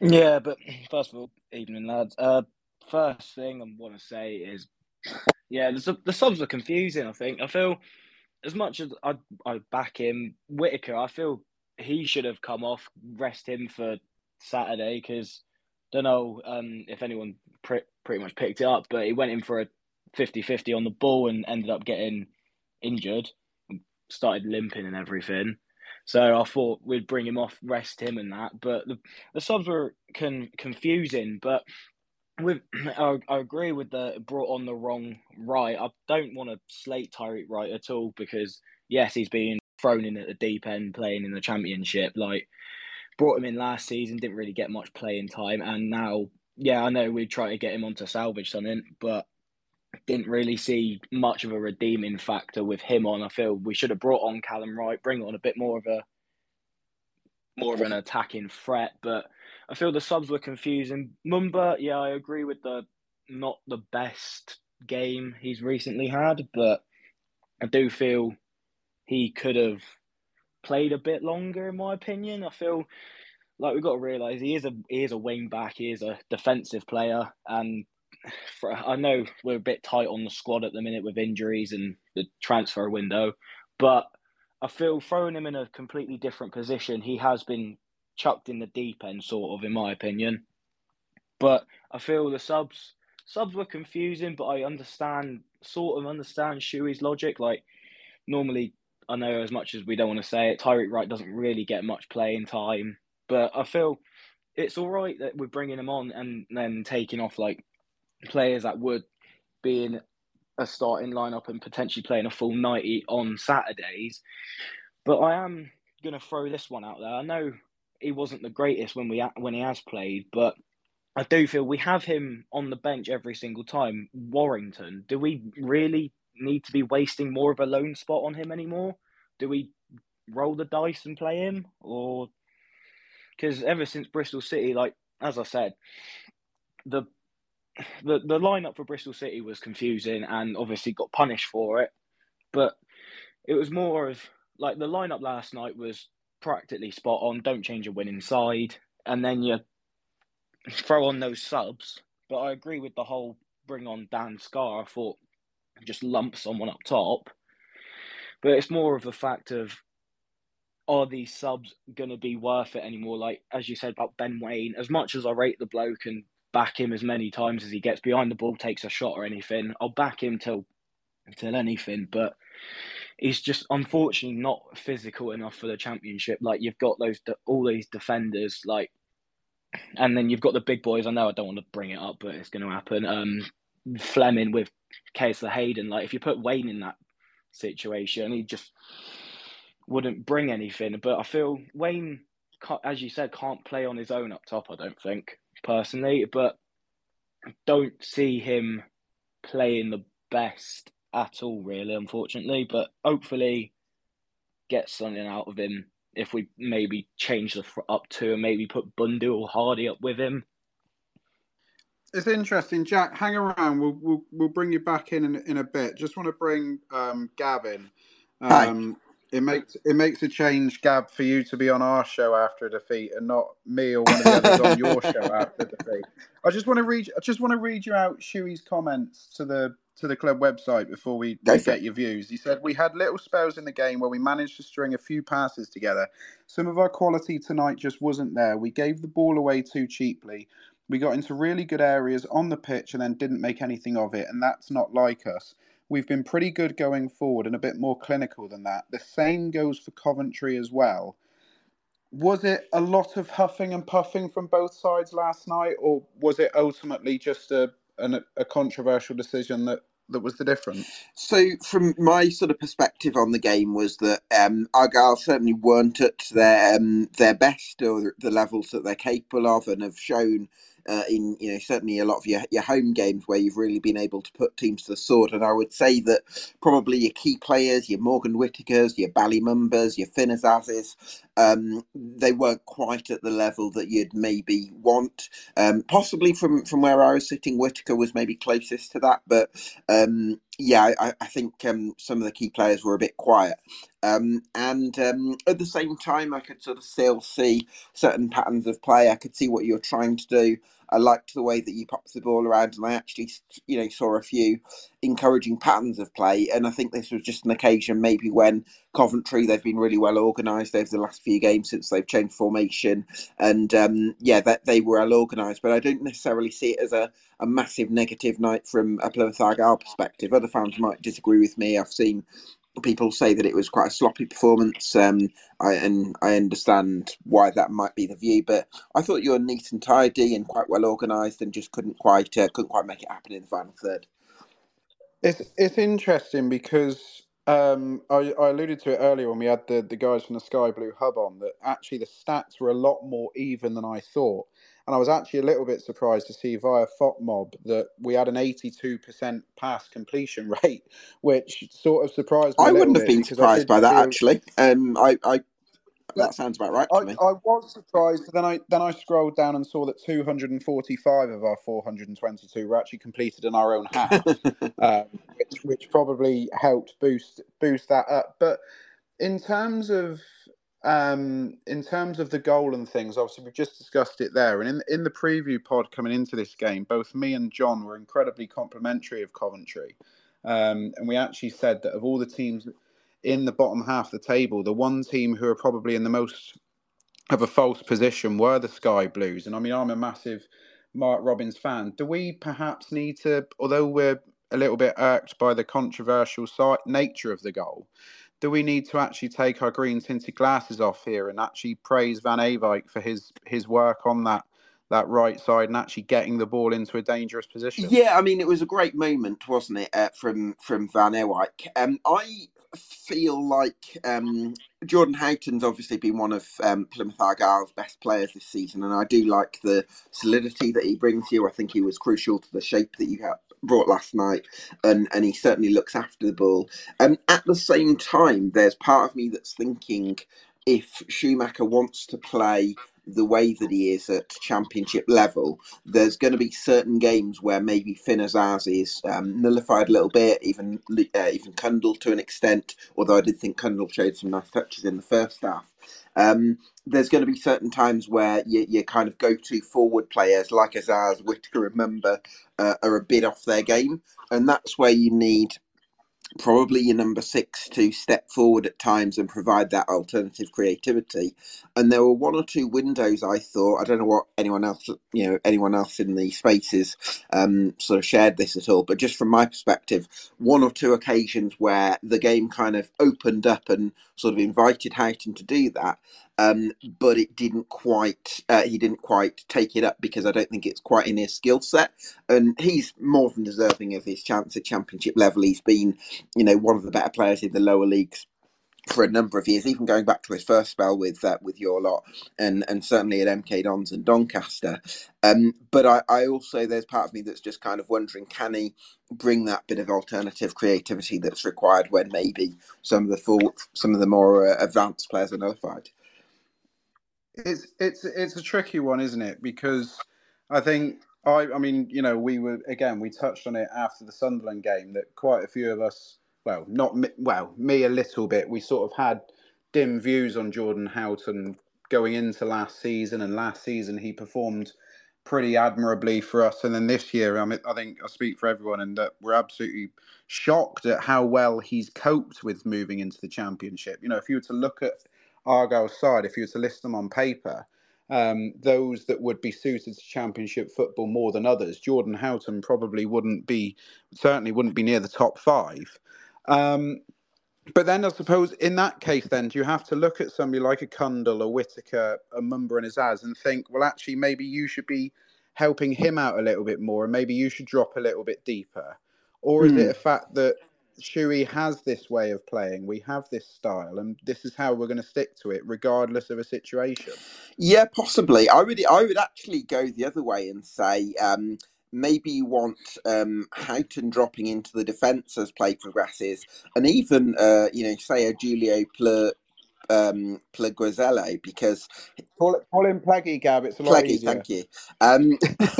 F: Yeah, but first of all, evening lads. Uh, first thing I want to say is, yeah, the, the subs are confusing. I think I feel as much as I I back him, Whittaker. I feel he should have come off, rest him for Saturday because don't know um, if anyone pre- pretty much picked it up, but he went in for a 50-50 on the ball and ended up getting injured, started limping and everything. So I thought we'd bring him off, rest him and that. But the, the subs were con- confusing. But with I, I, agree with the brought on the wrong right. I don't want to slate Tyreik Wright at all because yes, he's being thrown in at the deep end playing in the championship. Like brought him in last season, didn't really get much playing time, and now yeah, I know we try to get him onto salvage something, but didn't really see much of a redeeming factor with him on. I feel we should have brought on Callum Wright, bring on a bit more of a more of an attacking threat, but I feel the subs were confusing. Mumba, yeah, I agree with the not the best game he's recently had, but I do feel he could have played a bit longer, in my opinion. I feel like we've got to realise he is a he is a wing back, he is a defensive player, and for, I know we're a bit tight on the squad at the minute with injuries and the transfer window, but I feel throwing him in a completely different position, he has been chucked in the deep end, sort of, in my opinion. But I feel the subs subs were confusing, but I understand, sort of understand Shuey's logic. Like normally, I know as much as we don't want to say it, Tyreik Wright doesn't really get much playing time, but I feel it's all right that we're bringing him on and then taking off like players that would be in a starting lineup and potentially playing a full 90 on Saturdays. But I am going to throw this one out there. I know he wasn't the greatest when we when he has played, but I do feel we have him on the bench every single time. Warrington, do we really need to be wasting more of a loan spot on him anymore? Do we roll the dice and play him, or because ever since Bristol City, like as I said, the the the lineup for Bristol City was confusing and obviously got punished for it. But it was more of like the lineup last night was practically spot on. Don't change a winning side, and then you throw on those subs. But I agree with the whole bring on Dan Scarr. I thought just lump someone up top. But it's more of the fact of are these subs going to be worth it anymore? Like as you said about Ben Waine, as much as I rate the bloke and back him as many times as he gets behind the ball, takes a shot or anything. I'll back him till till anything, but he's just unfortunately not physical enough for the championship. Like you've got those all these defenders, like, and then you've got the big boys. I know I don't want to bring it up, but it's going to happen. Um, Flemming with Kesler Hayden. Like if you put Waine in that situation, he just wouldn't bring anything. But I feel Waine, as you said, can't play on his own up top. I don't think personally, but don't see him playing the best at all, really, unfortunately. But hopefully, get something out of him if we maybe change the up to and maybe put Bundu or Hardie up with him.
A: It's interesting, Jack. Hang around. We'll we'll, we'll bring you back in, in in a bit. Just want to bring um, Gavin. Um, it makes it makes a change, Gab, for you to be on our show after a defeat and not me or one of the others on your show after defeat. I just want to read. I just want to read you out Shuey's comments to the to the club website before we, we get your views. He said we had little spells in the game where we managed to string a few passes together. Some of our quality tonight just wasn't there. We gave the ball away too cheaply. We got into really good areas on the pitch and then didn't make anything of it, and that's not like us. We've been pretty good going forward and a bit more clinical than that. The same goes for Coventry as well. Was it a lot of huffing and puffing from both sides last night, or was it ultimately just a an, a controversial decision that that was the difference?
G: So, from my sort of perspective on the game, was that um, Argyle certainly weren't at their um, their best or the levels that they're capable of, and have shown uh, in you know certainly a lot of your, your home games where you've really been able to put teams to the sword. And I would say that probably your key players, your Morgan Whittakers, your Bali Mumbas, your Finn Azazes, um, they weren't quite at the level that you'd maybe want. Um, possibly from from where I was sitting, Whittaker was maybe closest to that, but um, yeah, I, I think um, some of the key players were a bit quiet. Um, and um, at the same time, I could sort of still see certain patterns of play. I could see what you're trying to do. I liked the way that you popped the ball around, and I actually, you know, saw a few encouraging patterns of play. And I think this was just an occasion, maybe when Coventry they've been really well organised over the last few games since they've changed formation, and um, yeah, that they were well organised. But I don't necessarily see it as a, a massive negative night from a Plymouth Argyle perspective. Other fans might disagree with me. I've seen people say that it was quite a sloppy performance. Um, I and I understand why that might be the view, but I thought you were neat and tidy and quite well organised, and just couldn't quite uh, couldn't quite make it happen in the final third.
A: It's it's interesting because um, I, I alluded to it earlier when we had the, the guys from the Sky Blue Hub on that actually the stats were a lot more even than I thought. And I was actually a little bit surprised to see via FOTMob that we had an 82% pass completion rate, which sort of surprised me.
G: I wouldn't have been surprised by that
A: feel...
G: actually. Um, I, I that sounds about right
A: I,
G: me.
A: I was surprised, then I then I scrolled down and saw that 245 of our 422 were actually completed in our own half, um, which which probably helped boost boost that up. But in terms of um, in terms of the goal and things, obviously we've just discussed it there, and in in the preview pod coming into this game, both me and John were incredibly complimentary of Coventry, um, and we actually said that of all the teams in the bottom half of the table, the one team who are probably in the most of a false position were the Sky Blues, and I mean I'm a massive Mark Robins fan. Do we perhaps need to, although we're a little bit irked by the controversial nature of the goal? Do we need to actually take our green tinted glasses off here and actually praise Van Ewijk for his his work on that that right side and actually getting the ball into a dangerous position?
G: Yeah, I mean it was a great moment, wasn't it, uh, from from Van Ewijk? Um, I feel like um, Jordan Houghton's obviously been one of um, Plymouth Argyle's best players this season, and I do like the solidity that he brings you. I think he was crucial to the shape that you brought last night, and and he certainly looks after the ball. And at the same time, there's part of me that's thinking if Schumacher wants to play the way that he is at championship level, there's going to be certain games where maybe Finn is um, nullified a little bit, even uh, even Cundle to an extent. Although I did think Cundle showed some nice touches in the first half. Um, there's going to be certain times where your, you kind of go to forward players like Azaz, Whittaker, remember, uh, are a bit off their game, and that's where you need probably your number six to step forward at times and provide that alternative creativity. And there were one or two windows I thought I don't know what anyone else you know anyone else in the spaces um, sort of shared this at all, but just from my perspective, one or two occasions where the game kind of opened up and sort of invited Houghton to do that. Um, but it didn't quite. Uh, he didn't quite take it up because I don't think it's quite in his skill set. And he's more than deserving of his chance at championship level. He's been, you know, one of the better players in the lower leagues for a number of years, even going back to his first spell with uh, with your lot, and and certainly at MK Dons and Doncaster. Um, but I, I also there's part of me that's just kind of wondering, can he bring that bit of alternative creativity that's required when maybe some of the full, some of the more uh, advanced players are nullified.
A: It's it's it's a tricky one, isn't it? Because I think I I mean you know we were again we touched on it after the Sunderland game that quite a few of us well not me, well me a little bit we sort of had dim views on Jordan Houghton going into last season and last season he performed pretty admirably for us and then this year I mean I think I speak for everyone and that we're absolutely shocked at how well he's coped with moving into the championship you know if you were to look at Argyle's side, if you were to list them on paper, um, those that would be suited to championship football more than others, Jordan Houghton probably wouldn't be, certainly wouldn't be near the top five. Um, but then I suppose in that case, then do you have to look at somebody like a Cundle, a Whittaker, a Mumba and his Azaz and think, well, actually, maybe you should be helping him out a little bit more and maybe you should drop a little bit deeper? Or is mm. it hmm. a fact that Shuey has this way of playing. We have this style, and this is how we're going to stick to it, regardless of a situation.
G: Yeah, possibly. I would. I would actually go the other way and say um, maybe you want um, Houghton dropping into the defence as play progresses, and even uh, you know, say a Julio Ple, um, because
A: call it call him Pleggy Gab. It's a lot
G: Pleggy,
A: easier.
G: thank you. Um,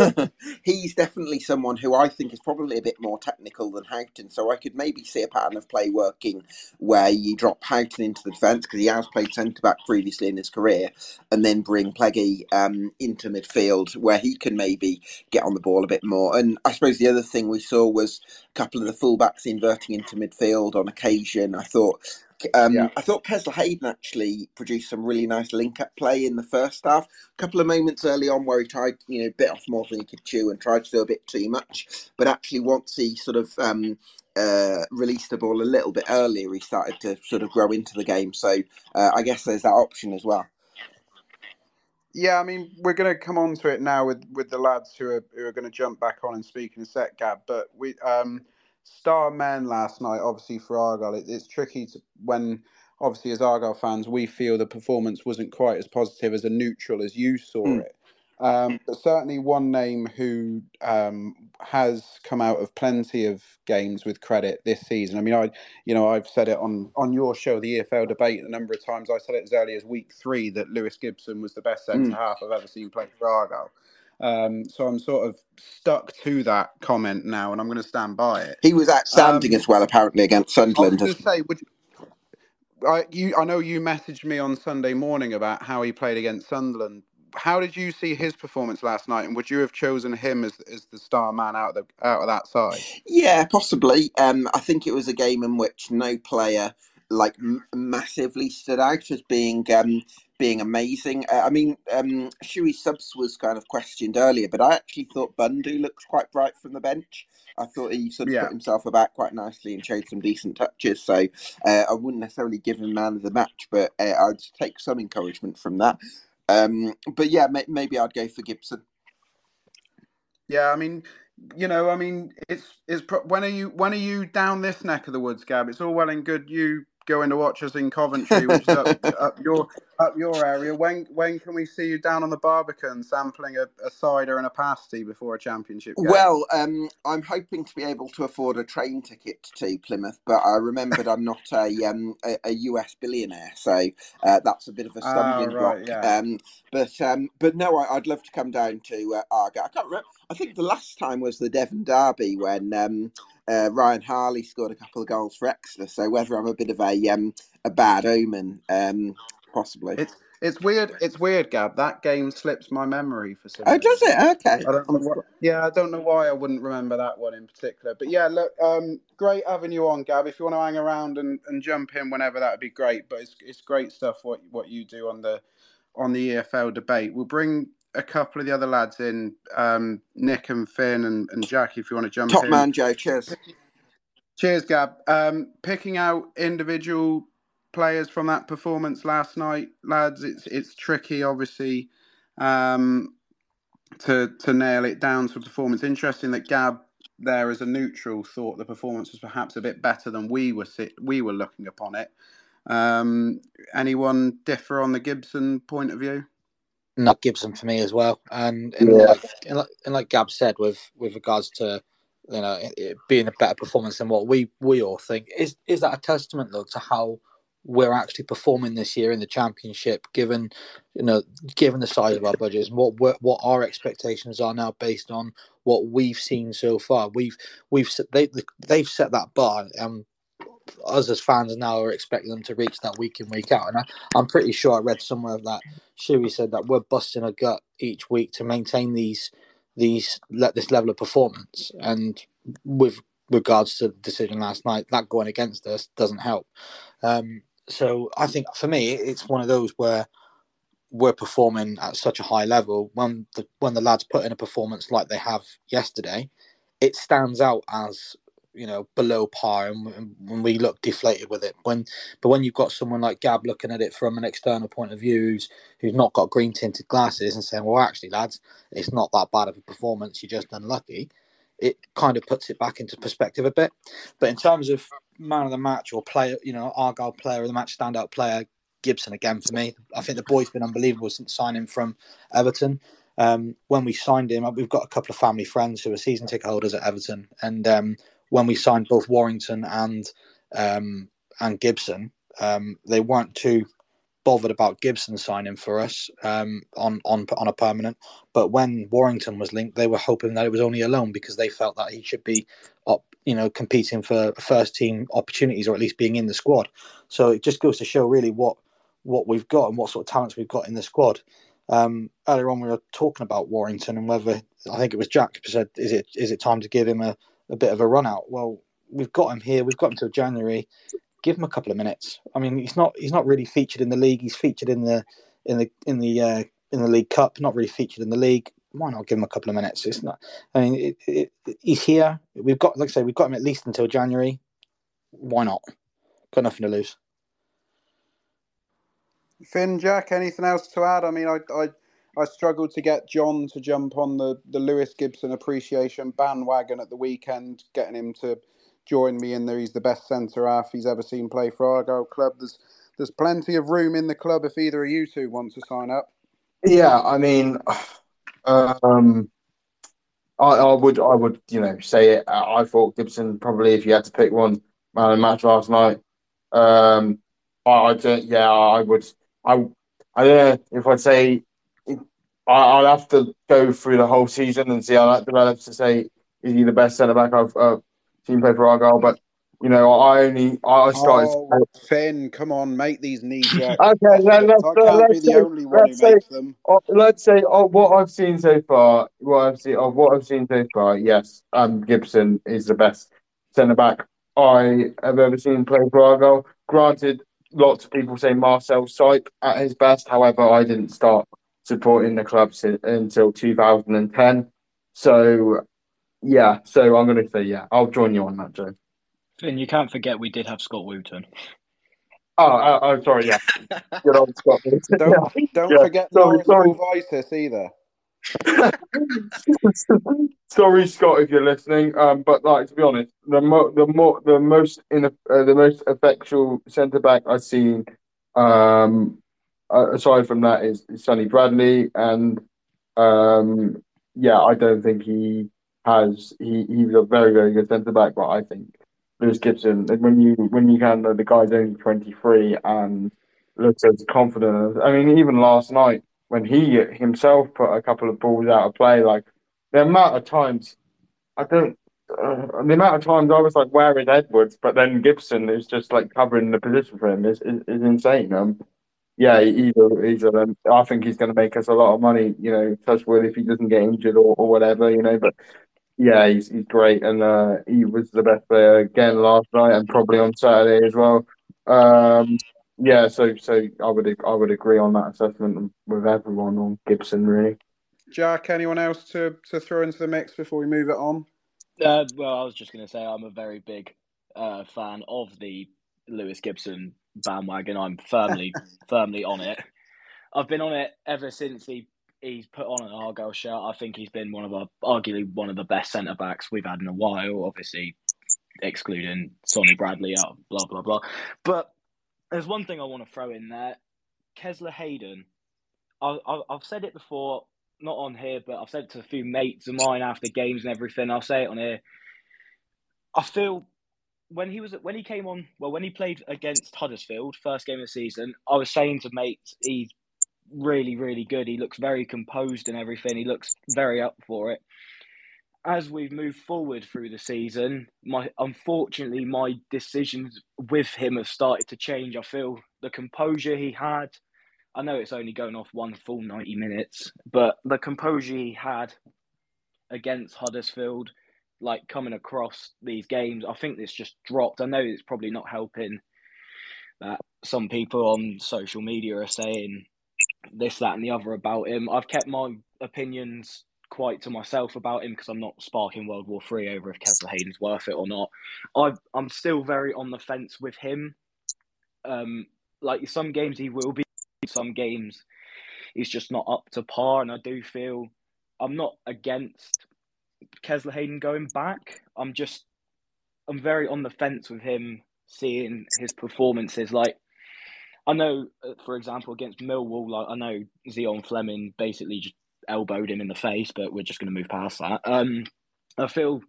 G: he's definitely someone who I think is probably a bit more technical than Houghton. So I could maybe see a pattern of play working where you drop Houghton into the defence because he has played centre back previously in his career, and then bring Pleggy um, into midfield where he can maybe get on the ball a bit more. And I suppose the other thing we saw was a couple of the fullbacks inverting into midfield on occasion. I thought um,
A: Yeah.
G: I thought Kesler Hayden actually produced some really nice link up play in the first half. A couple of moments early on where he tried, you know, bit off more than he could chew and tried to do a bit too much. But actually, once he sort of um, uh, released the ball a little bit earlier, he started to sort of grow into the game. So uh, I guess there's that option as well.
A: Yeah, I mean, we're going to come on to it now with, with the lads who are who are going to jump back on and speak in a sec, Gab. But we um, star men last night, obviously for Argyle, it, it's tricky to when obviously as Argyle fans we feel the performance wasn't quite as positive as a neutral as you saw
G: Mm.
A: it. Um, but certainly one name who um, has come out of plenty of games with credit this season. I mean, I you know I've said it on on your show, the EFL debate, a number of times. I said it as early as week three that Lewis Gibson was the best centre
G: Mm.
A: half I've ever seen play for Argyle. Um, so I'm sort of stuck to that comment now, and I'm going to stand by it.
G: He was outstanding
A: Um,
G: as well, apparently, against Sunderland.
A: I was going to say, would you, I, you, I know you messaged me on Sunday morning about how he played against Sunderland. How did you see his performance last night, and would you have chosen him as as the star man out of the out of that side?
G: Yeah, possibly. Um, I think it was a game in which no player like m- massively stood out as being um, being amazing. Uh, I mean, um, Shuey Subs was kind of questioned earlier, but I actually thought Bundu looked quite bright from the bench. I thought he sort of
A: Yeah.
G: put himself about quite nicely and showed some decent touches. So uh, I wouldn't necessarily give him man of the match, but uh, I'd take some encouragement from that. Um, but yeah, may- maybe I'd go for Gibson.
A: Yeah, I mean, you know, I mean, it's it's pro- when are you when are you down this neck of the woods, Gab? It's all well and good you going to watch us in Coventry, which is up, up your up your area. When when can we see you down on the Barbican sampling a, a cider and a pasty before a championship game?
G: Well, um, I'm hoping to be able to afford a train ticket to Plymouth, but I remembered I'm not a um, a, a US billionaire, so uh, that's a bit of a
A: Ah,
G: stumbling
A: right,
G: block.
A: yeah.
G: Um, but um, but no, I, I'd love to come down to uh, Argyle. I can't remember. I think the last time was the Devon Derby when um, uh, Ryan Harley scored a couple of goals for Exeter. So whether I'm a bit of a um, a bad omen, um, possibly.
A: It's it's weird. It's weird, Gab. That game slips my memory for some
G: Oh, does it? Okay.
A: I don't know what, yeah, I don't know why I wouldn't remember that one in particular. But yeah, look, um, great having you on, Gab. If you want to hang around and, and jump in whenever, that'd be great. But it's it's great stuff what what you do on the on the EFL debate. We'll bring a couple of the other lads in, um, Nick and Finn and, and Jack, if you want to jump
G: Top
A: in.
G: man, Joe. Cheers.
A: Cheers, Gab. Um, picking out individual players from that performance last night, lads. It's it's tricky, obviously, um, to to nail it down to a performance. Interesting that Gab there as a neutral thought the performance was perhaps a bit better than we were sit, we were looking upon it. Um, anyone differ on the Gibson point of view?
D: not Gibson for me as well. And, and
B: Yeah.
D: like and like, and like Gab said, with with regards to you know it, it being a better performance than what we we all think, is is that a testament though to how we're actually performing this year in the championship, given you know given the size of our budgets and what what our expectations are now based on what we've seen so far. We've we've they they've set that bar. Um, us as fans now are expecting them to reach that week in week out, and I, I'm pretty sure I read somewhere that Shuey said that we're busting a gut each week to maintain these these let this level of performance. And with regards to the decision last night, that going against us doesn't help. Um, so I think for me, it's one of those where we're performing at such a high level. When the when the lads put in a performance like they have yesterday, it stands out as you know below par, and when we look deflated with it. When but when you've got someone like Gab looking at it from an external point of view, who's who's not got green tinted glasses and saying, "Well, actually, lads, it's not that bad of a performance. You're just unlucky." It kind of puts it back into perspective a bit. But in terms of man of the match or player, you know, Argyle player of the match, standout player, Gibson again for me. I think the boy's been unbelievable since signing from Everton. Um, when we signed him, we've got a couple of family friends who are season ticket holders at Everton, and um, when we signed both Warrington and um, and Gibson, um, they weren't too bothered about Gibson signing for us um, on on on a permanent. But when Warrington was linked, they were hoping that it was only a loan because they felt that he should be, up, you know, competing for first team opportunities or at least being in the squad. So it just goes to show really what what we've got and what sort of talents we've got in the squad. Um, earlier on, we were talking about Warrington and whether I think it was Jack said, "Is it is it time to give him a, a bit of a run out?" Well, we've got him here. We've got him till January give him a couple of minutes. I mean, he's not he's not really featured in the league. He's featured in the in the in the uh, in the League Cup. Not really featured in the league. Why not give him a couple of minutes? It's not. I mean, it, it, he's here. We've got, like I say, we've got him at least until January. Why not? Got nothing to lose.
A: Finn, Jack, anything else to add? I mean, I, I, I struggled to get John to jump on the, the Lewis Gibson appreciation bandwagon at the weekend, getting him to join me in there. He's the best centre half he's ever seen play for Argyle Club. There's there's plenty of room in the club if either of you two want to sign up.
B: Yeah, I mean, um, I, I would I would you know say it. I thought Gibson probably if you had to pick one man of the match last night. Um, I, I don't, yeah I would I I don't know if I'd say I, I'll have to go through the whole season and see how that develops to say is he the best centre back I've uh, team play for Argyle, but you know, I only I started.
A: Oh, Finn, come on, make these knee jerk.
B: okay, then let's,
A: I can't
B: let's
A: be
B: say,
A: the only one who
B: say,
A: makes them.
B: oh, let's say oh, what I've seen so far. What I've seen of what I've seen so far. Yes, um, Gibson is the best centre back I have ever seen play for Argyle. Granted, lots of people say Marcel Seip at his best. However, I didn't start supporting the club until 2010. So yeah, so I'm going to say yeah. I'll join you on that, Joe.
F: Finn, you can't forget we did have Scott Wootton.
B: Oh, oh, oh sorry, yeah. Good old Scott.
A: Don't,
B: yeah.
A: don't
B: yeah.
A: forget
B: sorry, sorry.
A: Vitus either.
B: sorry, Scott, if you're listening. Um, but like to be honest, the mo- the more the most in uh, the most effectual centre back I've seen, um, uh, aside from that is, is Sonny Bradley, and um, yeah, I don't think he has he he was a very very good centre back, but I think Lewis Gibson when you when you can the guy's only twenty three and looks as confident. I mean, even last night when he himself put a couple of balls out of play, like the amount of times I don't. Uh, the amount of times I was like, "Where is Edwards?" But then Gibson is just like covering the position for him is is, insane. Um, yeah, he's either. Um, I think he's going to make us a lot of money. You know, touch wood if he doesn't get injured or, or whatever. You know, but yeah, he's, he's great, and uh, he was the best player again last night, and probably on Saturday as well. Um, yeah, so so I would I would agree on that assessment with everyone on Gibson, really.
A: Jack, anyone else to, to throw into the mix before we move it on?
F: Uh, well, I was just going to say I'm a very big uh, fan of the Lewis Gibson bandwagon. I'm firmly firmly on it. I've been on it ever since he he's put on an Argyle shirt. I think he's been one of our, arguably one of the best centre backs we've had in a while. Obviously, excluding Sonny Bradley out, blah blah blah. But there's one thing I want to throw in there: Kesler Hayden. I, I, I've said it before, not on here, but I've said it to a few mates of mine after games and everything. I'll say it on here. I feel when he was when he came on, well, when he played against Huddersfield, first game of the season, I was saying to mates, he's really, really good. He looks very composed and everything. He looks very up for it. As we've moved forward through the season, my unfortunately my decisions with him have started to change. I feel the composure he had. I know it's only going off one full ninety minutes, but the composure he had against Huddersfield, like coming across these games, I think this just dropped. I know it's probably not helping that some people on social media are saying this, that, and the other about him. I've kept my opinions quite to myself about him because I'm not sparking World War Three over if Kesler Hayden's worth it or not. i I'm still very on the fence with him. Um, like some games he will be, some games he's just not up to par, and I do feel I'm not against Kesler Hayden going back. I'm just I'm very on the fence with him seeing his performances. Like I know, uh, for example, against Millwall, like I know Zian Flemming basically just elbowed him in the face, but we're just going to move past that. Um, I feel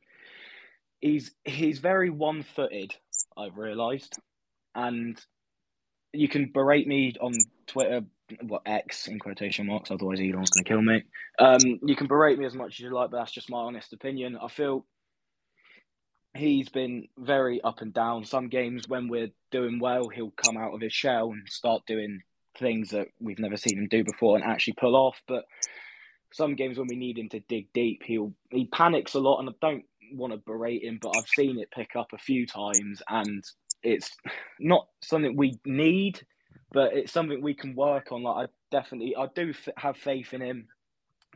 F: he's he's very one footed. I've realised, and you can berate me on Twitter, what X in quotation marks, otherwise Elon's going to kill me. Um, you can berate me as much as you like, but that's just my honest opinion. I feel he's been very up and down. Some games when we're doing well, he'll come out of his shell and start doing things that we've never seen him do before and actually pull off. But some games when we need him to dig deep, he'll he panics a lot, and I don't want to berate him, but I've seen it pick up a few times, and it's not something we need, but it's something we can work on. Like I definitely, I do f- have faith in him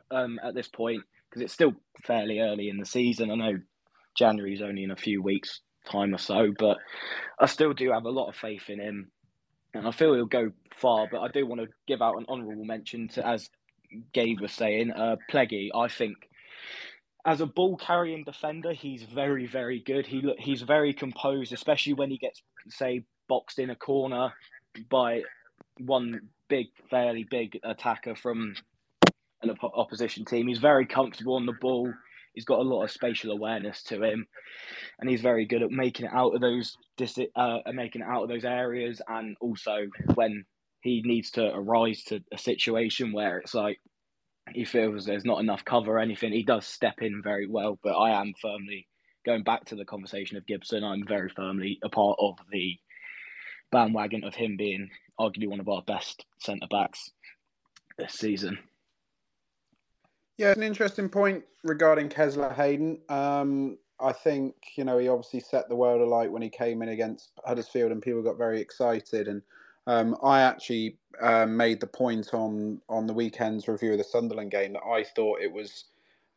F: um, at this point because it's still fairly early in the season. I know January is only in a few weeks' time or so, but I still do have a lot of faith in him, and I feel he'll go far. But I do want to give out an honourable mention to, as Gabe was saying, uh, Pleggy. I think as a ball carrying defender, he's very, very good. He look, he's very composed, especially when he gets, say, boxed in a corner by one big, fairly big attacker from an opposition team. He's very comfortable on the ball. He's got a lot of spatial awareness to him, and he's very good at making it out of those uh, making it out of those areas. And also when he needs to arise to a situation where it's like he feels there's not enough cover or anything, he does step in very well. But I am firmly going back to the conversation of Gibson. I'm very firmly a part of the bandwagon of him being arguably one of our best centre backs this season.
A: Yeah, it's an interesting point regarding Kesler Hayden. Um, I think you know he obviously set the world alight when he came in against Huddersfield, and people got very excited. And um, I actually uh, made the point on on the weekend's review of the Sunderland game that I thought it was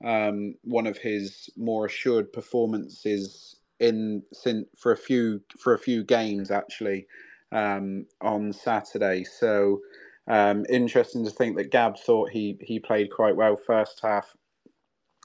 A: um, one of his more assured performances in since for a few for a few games actually um, on Saturday. So um, interesting to think that Gab thought he he played quite well first half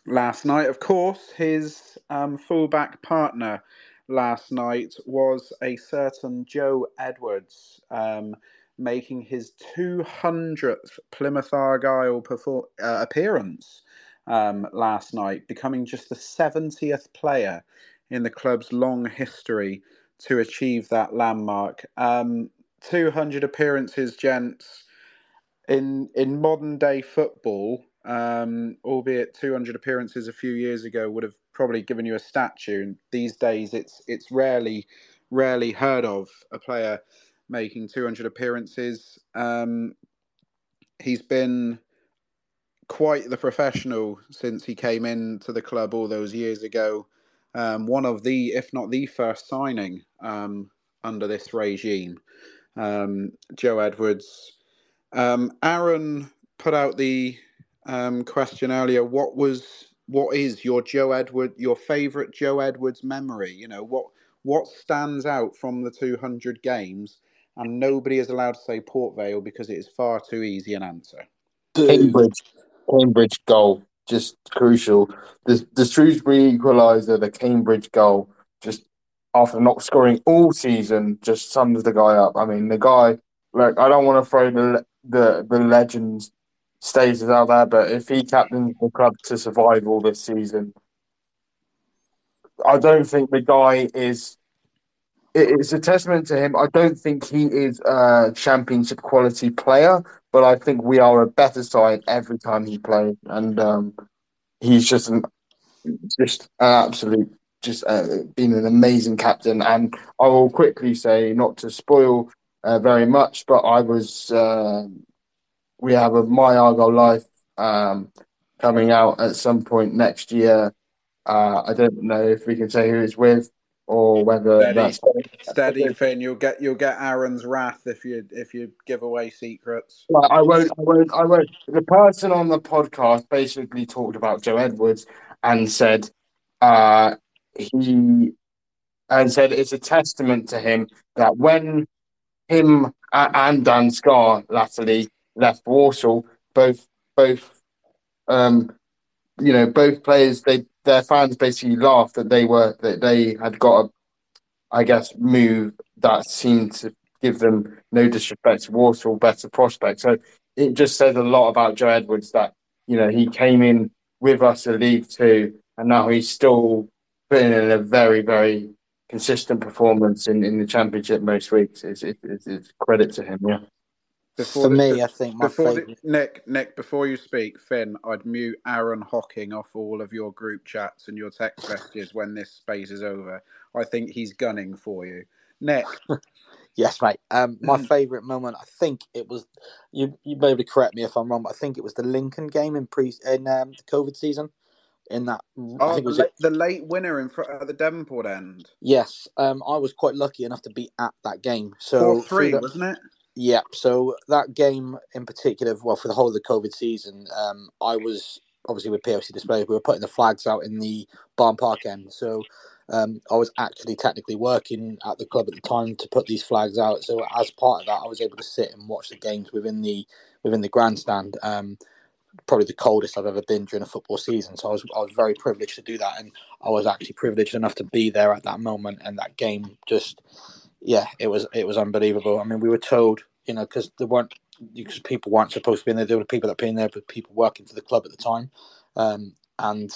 A: last night. Of course, his um, fullback partner last night was a certain Joe Edwards, um, making his 200th Plymouth Argyle uh, appearance um, last night, becoming just the 70th player in the club's long history to achieve that landmark. Um, 200 appearances, gents. In in modern day football, um, albeit 200 appearances a few years ago would have probably given you a statue. And these days, it's it's rarely rarely heard of a player making 200 appearances. Um, he's been quite the professional since he came into the club all those years ago. Um, one of the, if not the first signing um, under this regime. Um, Joe Edwards. Um, Aaron put out the um, question earlier. What was what is your Joe Edward your favorite Joe Edwards memory? You know what what stands out from the 200 games, and nobody is allowed to say Port Vale because it is far too easy an answer.
B: Cambridge, Cambridge goal, just crucial. The the Shrewsbury equaliser, the Cambridge goal, just after not scoring all season, just sums the guy up. I mean, the guy. Like, I don't want to throw the the the legends stages out there, but if he captains the club to survive all this season, I don't think the guy is. It's a testament to him. I don't think he is a championship quality player, but I think we are a better side every time he plays, and um, he's just an just an absolute, just uh, been an amazing captain. And I will quickly say, not to spoil uh, very much, but I was uh, we have a My Argo Life um, coming out at some point next year. Uh, I don't know if we can say who it's with or whether
A: steady,
B: that's
A: steady Finn. You'll get you'll get Aaron's wrath if you if you give away secrets.
B: Well, I won't. I won't. I won't. The person on the podcast basically talked about Joe Edwards and said uh, he and said it's a testament to him that when him and Dan Scarr latterly left Walsall, both both um, you know both players they their fans basically laughed that they were that they had got a I guess, move that seemed to give them no disrespect to Walsall better prospects. So it just says a lot about Joe Edwards that you know he came in with us in League Two, and now he's still putting in a very very consistent performance in, in the championship most weeks. is it's, it's credit to him. Yeah.
D: Before For me, I think my
A: before
D: favorite...
A: the, Nick, Nick, before you speak, Finn, I'd mute Aaron Hocking off all of your group chats and your text messages when this space is over. I think he's gunning for you, Nick.
D: yes, mate. Um, my favourite moment, I think it was. You you may be able to correct me if I'm wrong, but I think it was the Lincoln game in pre in um, the COVID season. In that,
A: oh, it was the, the late winner in front at the Devonport end.
D: Yes, um, I was quite lucky enough to be at that game. So
A: three, wasn't it?
D: Yeah, so that game in particular, well, for the whole of the COVID season, um, I was obviously with PAFC Display, we were putting the flags out in the Barn Park end. So um, I was actually technically working at the club at the time to put these flags out. So as part of that, I was able to sit and watch the games within the within the grandstand. Um, probably the coldest I've ever been during a football season. So I was I was very privileged to do that, and I was actually privileged enough to be there at that moment. And that game just yeah, it was it was unbelievable. I mean, we were told, you know, because there weren't because people weren't supposed to be in there. There were people that were in there, but people working for the club at the time, um, and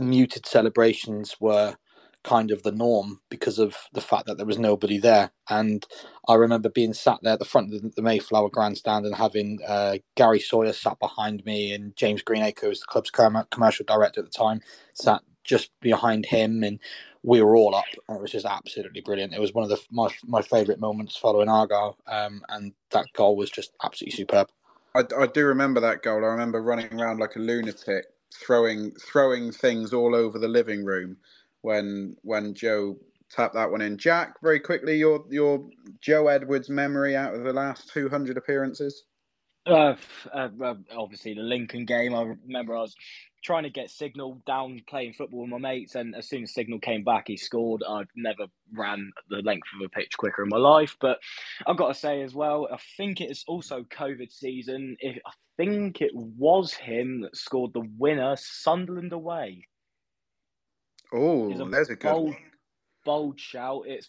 D: muted celebrations were kind of the norm because of the fact that there was nobody there. And I remember being sat there at the front of the Mayflower grandstand and having uh, Gary Sawyer sat behind me and James Greenacre, who was the club's commercial director at the time, sat just behind him and we were all up. It was just absolutely brilliant. It was one of the my my favourite moments following Argyle, um, and that goal was just absolutely superb.
A: I, I do remember that goal. I remember running around like a lunatic, throwing throwing things all over the living room when when Joe tapped that one in. Jack, very quickly, your your Joe Edwards memory out of the last two hundred appearances.
F: Uh, uh, obviously the Lincoln game. I remember I was trying to get Signal down playing football with my mates, and as soon as Signal came back, he scored. I've never ran the length of a pitch quicker in my life, but I've got to say as well, I think it's also COVID season. If I think it was him that scored the winner, Sunderland away.
A: Oh, there's a good
F: bold, bold shout. It's,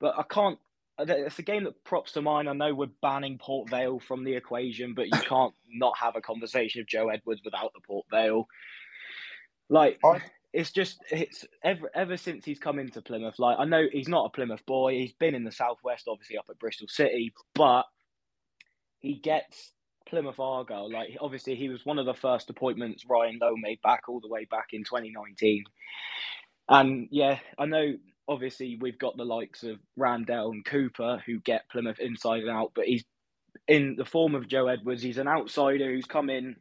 F: but I can't it's a game that props to mind. I know we're banning Port Vale from the equation, but you can't not have a conversation of Joe Edwards without the Port Vale. Like I... it's just it's ever ever since he's come into Plymouth. Like I know he's not a Plymouth boy. He's been in the southwest, obviously up at Bristol City, but he gets Plymouth Argyle. Like obviously he was one of the first appointments Ryan Lowe made back all the way back in 2019. And yeah, I know obviously we've got the likes of Randell and Cooper who get Plymouth inside and out, but he's in the form of Joe Edwards. He's an outsider who's come in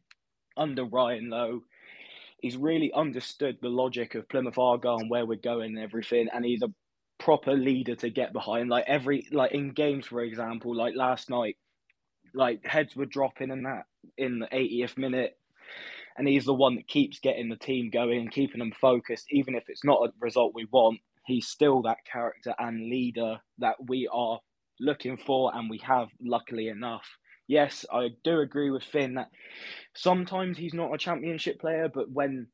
F: under Ryan Lowe. He's really understood the logic of Plymouth Argyle and where we're going and everything, and he's a proper leader to get behind. Like every like in games, for example, like last night, like heads were dropping and that in the 80th minute. And he's the one that keeps getting the team going and keeping them focused, even if it's not a result we want he's still that character and leader that we are looking for, and we have, luckily enough. Yes, I do agree with Finn that sometimes he's not a championship player, but when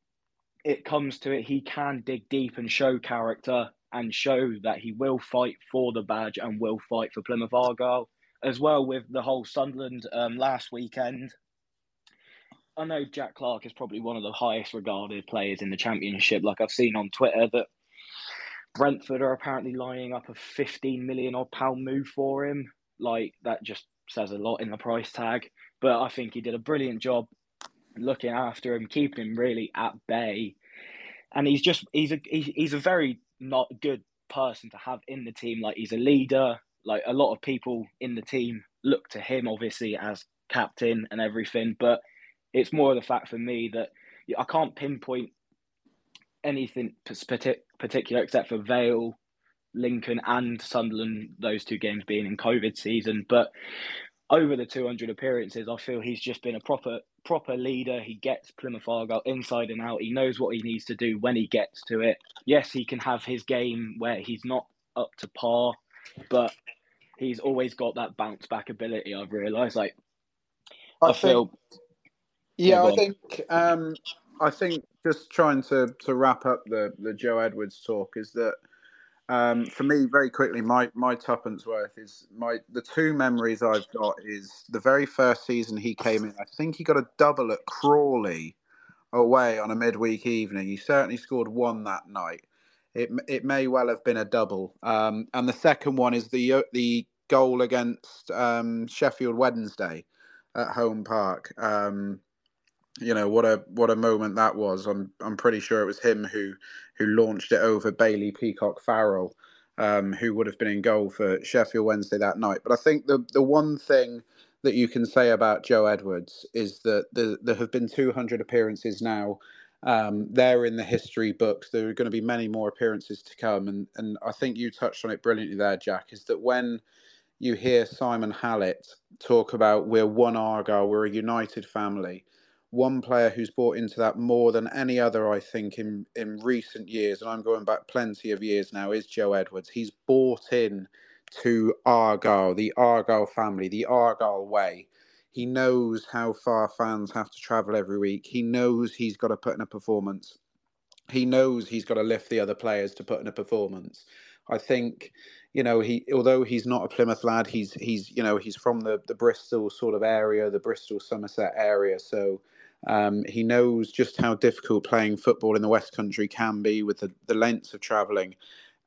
F: it comes to it, he can dig deep and show character and show that he will fight for the badge and will fight for Plymouth Argyle as well with the whole Sunderland um, last weekend. I know Jack Clarke is probably one of the highest regarded players in the championship. Like I've seen on Twitter that Brentford are apparently lining up a 15 million odd pound move for him. Like that just says a lot in the price tag. But I think he did a brilliant job looking after him, keeping him really at bay. And he's just he's a he's a very not good person to have in the team. Like he's a leader. Like a lot of people in the team look to him obviously as captain and everything. But it's more of the fact for me that I can't pinpoint anything particular except for Vale, Lincoln, and Sunderland. Those two games being in COVID season, but over the 200 appearances, I feel he's just been a proper proper leader. He gets Plymouth Argyle inside and out. He knows what he needs to do when he gets to it. Yes, he can have his game where he's not up to par, but he's always got that bounce back ability. I've realised. Like, I, I feel.
A: yeah, I think um, I think just trying to, to wrap up the, the Joe Edwards talk is that Um, for me, very quickly, my my tuppence worth is my the two memories I've got is the very first season he came in. I think he got a double at Crawley away on a midweek evening. He certainly scored one that night. It it may well have been a double. Um, and the second one is the the goal against um, Sheffield Wednesday at home park. Um, you know what a what a moment that was. I'm I'm pretty sure it was him who who launched it over Bailey Peacock Farrell, um, who would have been in goal for Sheffield Wednesday that night. But I think the the one thing that you can say about Joe Edwards is that the, there have been 200 appearances now. Um, they're in the history books. There are going to be many more appearances to come, and and I think you touched on it brilliantly there, Jack. Is that when you hear Simon Hallett talk about we're one Argyle, we're a united family one player who's bought into that more than any other, I think, in, in recent years, and I'm going back plenty of years now, is Joe Edwards. He's bought in to Argyle, the Argyle family, the Argyle way. He knows how far fans have to travel every week. He knows he's got to put in a performance. He knows he's got to lift the other players to put in a performance. I think, you know, he although he's not a Plymouth lad, he's he's you know he's from the the Bristol sort of area, the Bristol Somerset area. So um, he knows just how difficult playing football in the West Country can be with the, the lengths of travelling.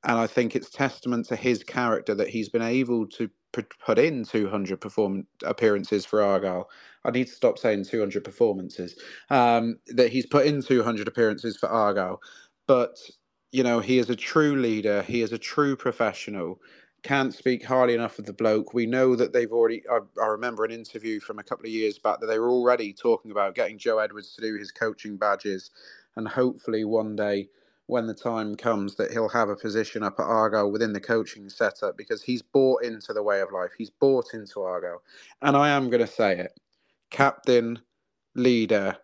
A: And I think it's testament to his character that he's been able to put in 200 perform appearances for Argyle. I need to stop saying 200 performances. Um, that he's put in 200 appearances for Argyle, but you know he is a true leader. He is a true professional, can't speak highly enough of the bloke. We know that they've already. I, I, remember an interview from a couple of years back that they were already talking about getting Joe Edwards to do his coaching badges, and hopefully one day, when the time comes, that he'll have a position up at Argo within the coaching setup because he's bought into the way of life. He's bought into Argo. and I am going to say it: captain, leader,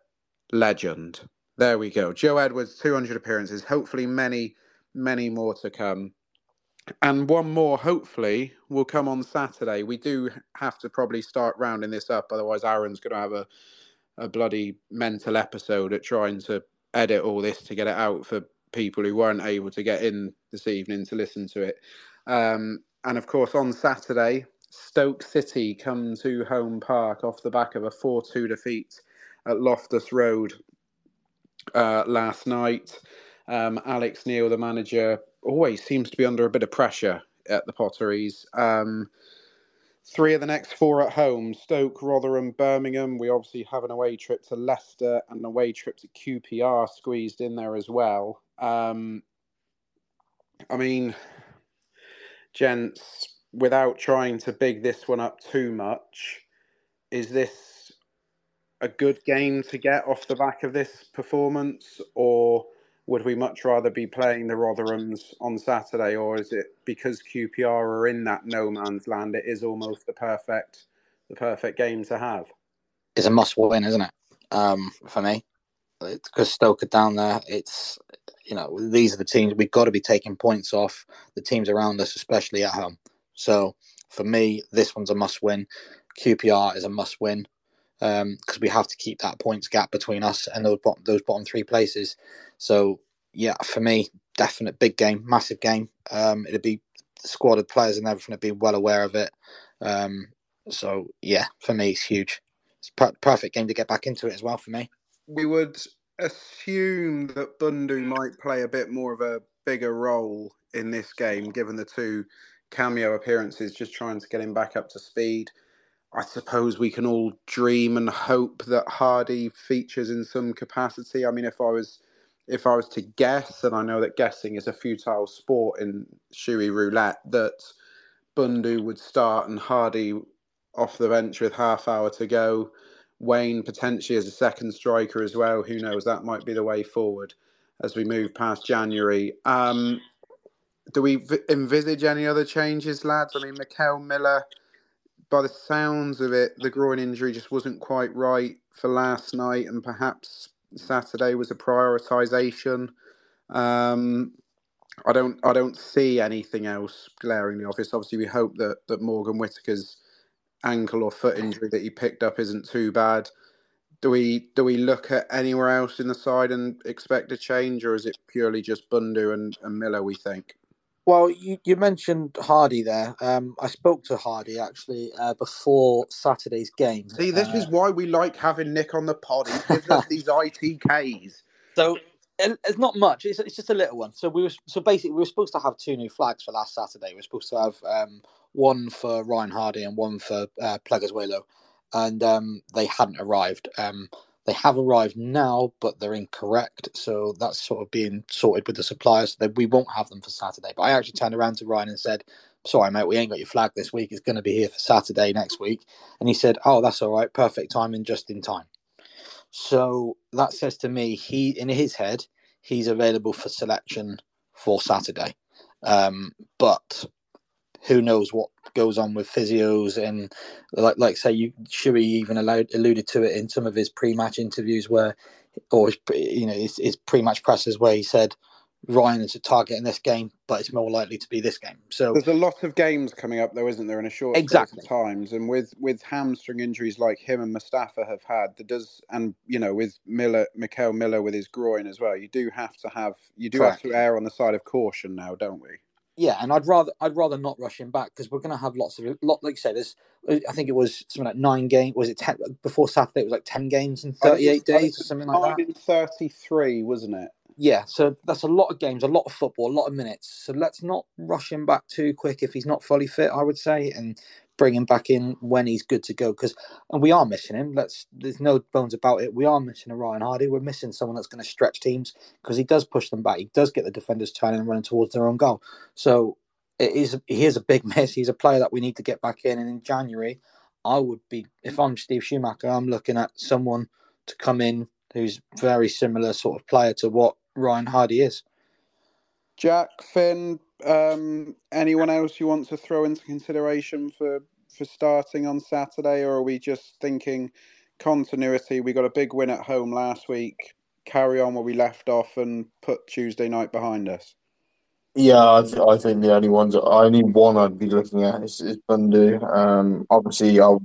A: legend. There we go. Joe Edwards, 200 appearances. Hopefully, many, many more to come and one more, hopefully, will come on Saturday. We do have to probably start rounding this up, otherwise, Aaron's going to have a, a bloody mental episode at trying to edit all this to get it out for people who weren't able to get in this evening to listen to it. Um, and of course, on Saturday, Stoke City come to Home Park off the back of a 4 2 defeat at Loftus Road uh, last night. Um, Alex Neil, the manager, always seems to be under a bit of pressure at the Potteries. Um, three of the next four at home Stoke, Rotherham, Birmingham. We obviously have an away trip to Leicester and an away trip to QPR squeezed in there as well. Um, I mean, gents, without trying to big this one up too much, is this a good game to get off the back of this performance, or would we much rather be playing the Rotherhams on Saturday, or is it because QPR are in that no man's land? It is almost the perfect, the perfect game to have.
D: It's a must-win, isn't it? Um, for me, because Stoke are down there. It's you know these are the teams we've got to be taking points off the teams around us, especially at home. So for me, this one's a must-win. QPR is a must-win because um, we have to keep that points gap between us and those bottom, those bottom three places. So yeah, for me, definite big game, massive game. Um, it'd be the squad of players and everything would be well aware of it. Um, so yeah, for me, it's huge. It's per- perfect game to get back into it as well for me.
A: We would assume that Bundu mm. might play a bit more of a bigger role in this game, given the two cameo appearances, just trying to get him back up to speed. I suppose we can all dream and hope that Hardie features in some capacity. I mean, if I was if I was to guess, and I know that guessing is a futile sport in Shuey roulette, that Bundu would start and Hardie off the bench with half hour to go. Waine potentially as a second striker as well. Who knows? That might be the way forward as we move past January. Um, do we envisage any other changes, lads? I mean, Mickel Miller by the sounds of it, the groin injury just wasn't quite right for last night, and perhaps Saturday was a prioritisation. Um, I don't, I don't see anything else glaringly obvious. Obviously, we hope that that Morgan Whittaker's ankle or foot injury that he picked up isn't too bad. Do we do we look at anywhere else in the side and expect a change, or is it purely just Bundu and, and Miller? We think.
D: Well, you, you mentioned Hardie there. Um, I spoke to Hardie actually uh, before Saturday's game.
A: See, this
D: uh,
A: is why we like having Nick on the pod. He gives us these ITKs.
D: So it's not much. It's, it's just a little one. So we were so basically we were supposed to have two new flags for last Saturday. We were supposed to have um, one for Ryan Hardie and one for uh, Pleguezuelo, and um, they hadn't arrived. Um, they have arrived now, but they're incorrect. So that's sort of being sorted with the suppliers. That we won't have them for Saturday. But I actually turned around to Ryan and said, "Sorry, mate, we ain't got your flag this week. It's going to be here for Saturday next week." And he said, "Oh, that's all right. Perfect timing, just in time." So that says to me, he in his head, he's available for selection for Saturday. Um, but who knows what goes on with physios and like like say you Shuey even allowed, alluded to it in some of his pre-match interviews where or his, you know his, his pre-match presses where he said Ryan is a target in this game, but it's more likely to be this game. So
A: There's a lot of games coming up, though, isn't there, in a short
D: Exactly.
A: times? And with with hamstring injuries like him and Mustapha have had, that does, and you know, with Miller, Mickel Miller with his groin as well, you do have to have, you do
D: Correct.
A: have to err on the side of caution now, don't we?
D: Yeah, and I'd rather I'd rather not rush him back because we're going to have lots of lot like you say. There's uh, I think it was something like nine games. Was it ten before Saturday? It was like ten games in thirty eight days or something like that.
A: Thirty-three, wasn't it?
D: Yeah, so that's a lot of games, a lot of football, a lot of minutes. So let's not rush him back too quick if he's not fully fit. I would say, and bring him back in when he's good to go. Because and we are missing him. Let's there's no bones about it. We are missing a Ryan Hardie. We're missing someone that's going to stretch teams because he does push them back. He does get the defenders turning and running towards their own goal. So it is he is a big miss. He's a player that we need to get back in. And in January, I would be if I'm Steve Schumacher, I'm looking at someone to come in who's very similar sort of player to what Ryan Hardie is.
A: Jack, Finn, um, anyone else you want to throw into consideration for for starting on Saturday, or are we just thinking continuity? We got a big win at home last week. Carry on where we left off and put Tuesday night behind us.
B: Yeah, I, th- I think the only ones, only one I'd be looking at is, is Bundu. Um, obviously, I'll,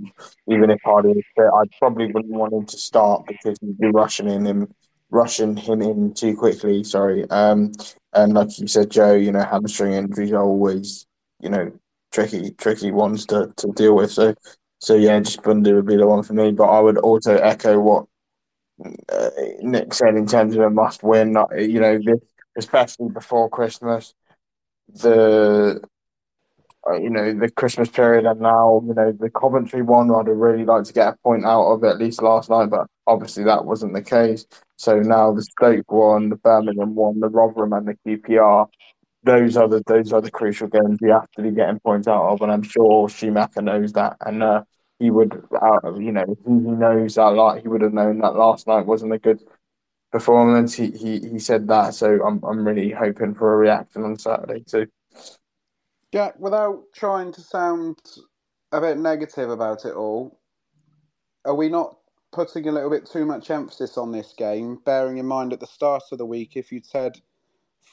B: even if Hardie is fit, I probably wouldn't want him to start because he'd be rushing in him, rushing him in too quickly. Sorry. Um, and like you said, Joe, you know, hamstring injuries are always, you know, tricky, tricky ones to, to deal with. So, so yeah, just Bundu would be the one for me. But I would also echo what uh, Nick said in terms of a must win. You know, especially before Christmas, the uh, you know the Christmas period, and now you know the Coventry one. I'd really liked to get a point out of at least last night, but obviously that wasn't the case. So now the Stoke one, the Birmingham one, the Rotherham, and the QPR. Those are the those are the crucial games we have to be getting points out of, and I'm sure Schumacher knows that, and uh, he would, uh, you know, he, he knows that. Like he would have known that last night wasn't a good performance. He he, he said that, so I'm I'm really hoping for a reaction on Saturday too.
A: Jack, without trying to sound a bit negative about it all, are we not putting a little bit too much emphasis on this game? Bearing in mind at the start of the week, if you'd said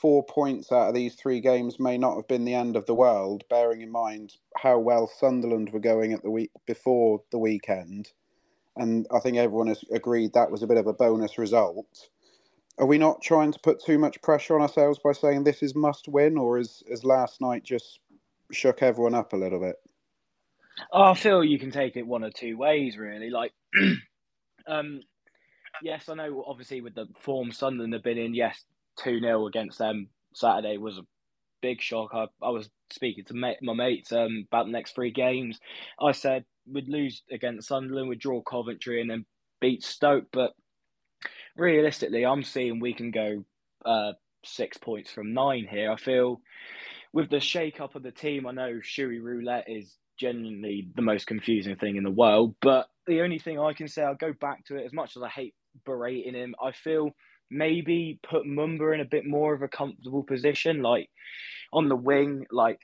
A: four points out of these three games may not have been the end of the world, bearing in mind how well Sunderland were going at the week before the weekend, and I think everyone has agreed that was a bit of a bonus result. Are we not trying to put too much pressure on ourselves by saying this is must win, or is, is last night just shook everyone up a little bit?
F: Oh, I feel you can take it one or two ways, really. Like, um, yes, I know. Obviously, with the form Sunderland have been in, yes, two 0 against them Saturday was a big shock. I, I was speaking to my mates um, about the next three games. I said we'd lose against Sunderland, we'd draw Coventry, and then beat Stoke. But realistically, I'm seeing we can go uh, six points from nine here. I feel with the shake up of the team, I know Shuey Roulette is genuinely the most confusing thing in the world. But the only thing I can say, I'll go back to it as much as I hate berating him, I feel maybe put Mumba in a bit more of a comfortable position, like on the wing, like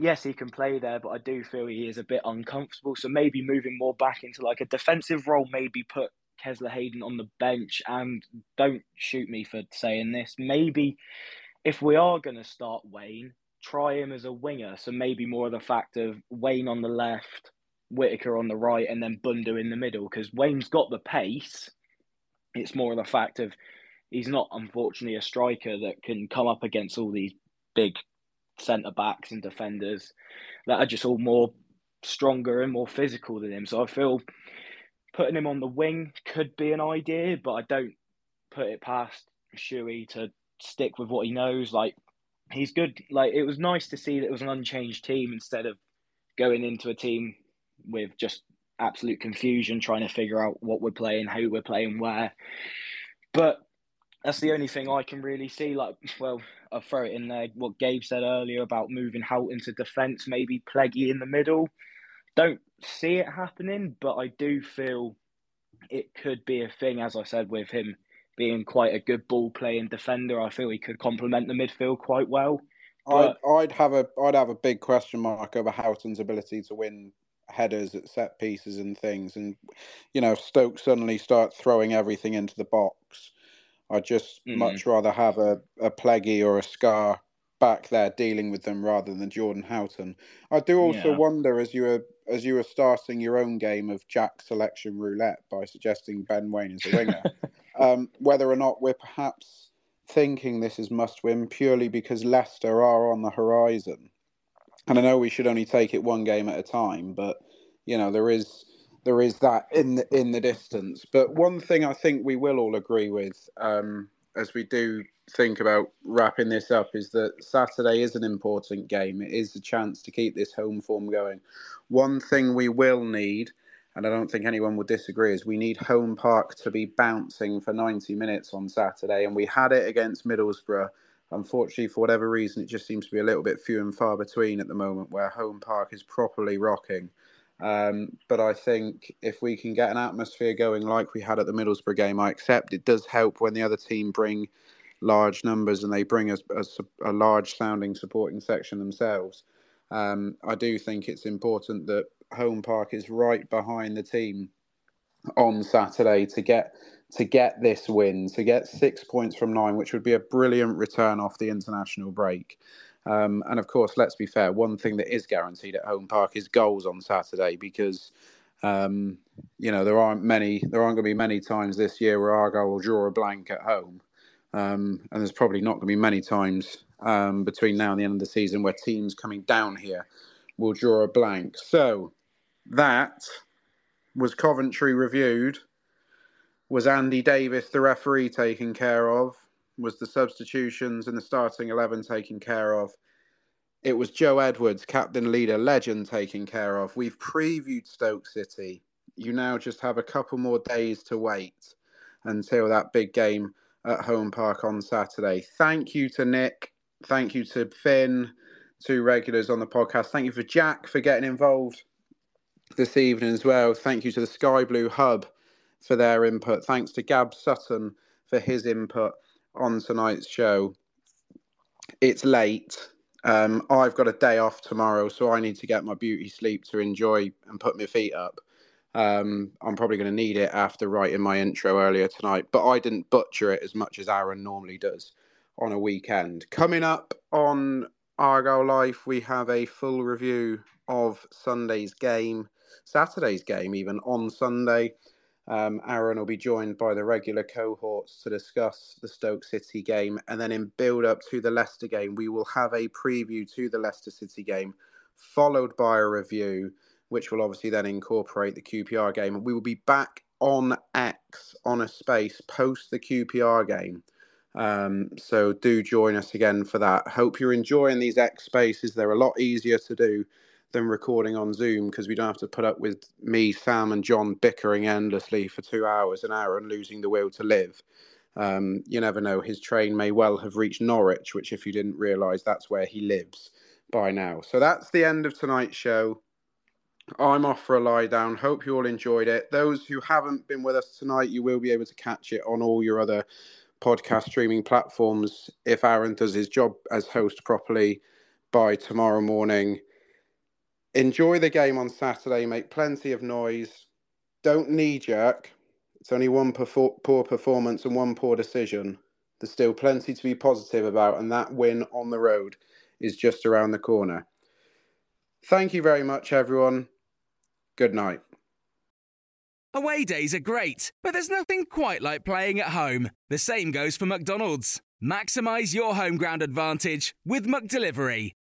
F: yes, he can play there, but I do feel he is a bit uncomfortable. So maybe moving more back into like a defensive role, maybe put Kesler Hayden on the bench. And don't shoot me for saying this. Maybe if we are going to start Waine, try him as a winger. So maybe more of the fact of Waine on the left, Whittaker on the right, and then Bundu in the middle. Because Waine's got the pace. It's more of the fact of he's not, unfortunately, a striker that can come up against all these big centre backs and defenders that are just all more stronger and more physical than him. So I feel putting him on the wing could be an idea, but I don't put it past Shuey to stick with what he knows. Like he's good. Like it was nice to see that it was an unchanged team instead of going into a team with just absolute confusion, trying to figure out what we're playing, who we're playing, where. But that's the only thing I can really see. Like, well, I'll throw it in there. What Gabe said earlier about moving Hoult into defence, maybe Pleggy in the middle. Don't see it happening, but I do feel it could be a thing. As I said, with him being quite a good ball playing defender, I feel he could complement the midfield quite well.
A: But... I'd, I'd have a I'd have a big question mark over Houghton's ability to win headers at set pieces and things. And you know, Stoke suddenly start throwing everything into the box. I'd just mm. much rather have a, a Pleggy or a Scarr back there dealing with them rather than Jordan Houghton. I do also yeah. wonder as you were as you were starting your own game of Jack selection roulette by suggesting Ben Waine as a winger, um, whether or not we're perhaps thinking this is must win purely because Leicester are on the horizon. And I know we should only take it one game at a time, but you know there is there is that in the in the distance. But one thing I think we will all agree with, um, as we do think about wrapping this up, is that Saturday is an important game. It is a chance to keep this home form going. One thing we will need and I don't think anyone will disagree, is we need Home Park to be bouncing for 90 minutes on Saturday. And we had it against Middlesbrough. Unfortunately, for whatever reason, it just seems to be a little bit few and far between at the moment where Home Park is properly rocking. Um, but I think if we can get an atmosphere going like we had at the Middlesbrough game, I accept it does help when the other team bring large numbers and they bring a, a, a large sounding supporting section themselves. Um, I do think it's important that home park is right behind the team on Saturday to get to get this win, to get six points from nine, which would be a brilliant return off the international break. Um, and of course, let's be fair, one thing that is guaranteed at home park is goals on Saturday because um, you know there aren't many, there aren't going to be many times this year where Argyle will draw a blank at home, um, and there's probably not going to be many times um, between now and the end of the season where teams coming down here will draw a blank. So that was Coventry reviewed. Was Andy Davies the referee taken care of? Was the substitutions and the starting 11 taken care of? It was Joe Edwards, captain, leader, legend, taken care of. We've previewed Stoke City. You now just have a couple more days to wait until that big game at Home Park on Saturday. Thank you to Nick. Thank you to Finn, two regulars on the podcast. Thank you for Jack for getting involved this evening as well. Thank you to the Sky Blue Hub for their input. Thanks to Gab Sutton for his input on tonight's show. It's late. Um, I've got a day off tomorrow, so I need to get my beauty sleep to enjoy and put my feet up. Um, I'm probably going to need it after writing my intro earlier tonight, but I didn't butcher it as much as Aaron normally does on a weekend. Coming up on Argyle Life, we have a full review of Sunday's game Saturday's game, even on Sunday. Um, Aaron will be joined by the regular cohorts to discuss the Stoke City game. And then in build up to the Leicester game, we will have a preview to the Leicester City game, followed by a review, which will obviously then incorporate the QPR game. We will be back on X on a space post the QPR game. Um, so do join us again for that. Hope you're enjoying these X spaces. They're a lot easier to do than recording on Zoom because we don't have to put up with me, Sam, and John bickering endlessly for two hours an hour and losing the will to live. Um, you never know. His train may well have reached Norwich, which, if you didn't realise, that's where he lives by now. So that's the end of tonight's show. I'm off for a lie down. Hope you all enjoyed it. Those who haven't been with us tonight, you will be able to catch it on all your other podcast streaming platforms if Aaron does his job as host properly by tomorrow morning enjoy the game on Saturday, make plenty of noise. Don't knee jerk. It's only one poor performance and one poor decision. There's still plenty to be positive about, and that win on the road is just around the corner. Thank you very much, everyone. Good night.
E: Away days are great, but there's nothing quite like playing at home. The same goes for McDonald's. Maximize your home ground advantage with McDelivery.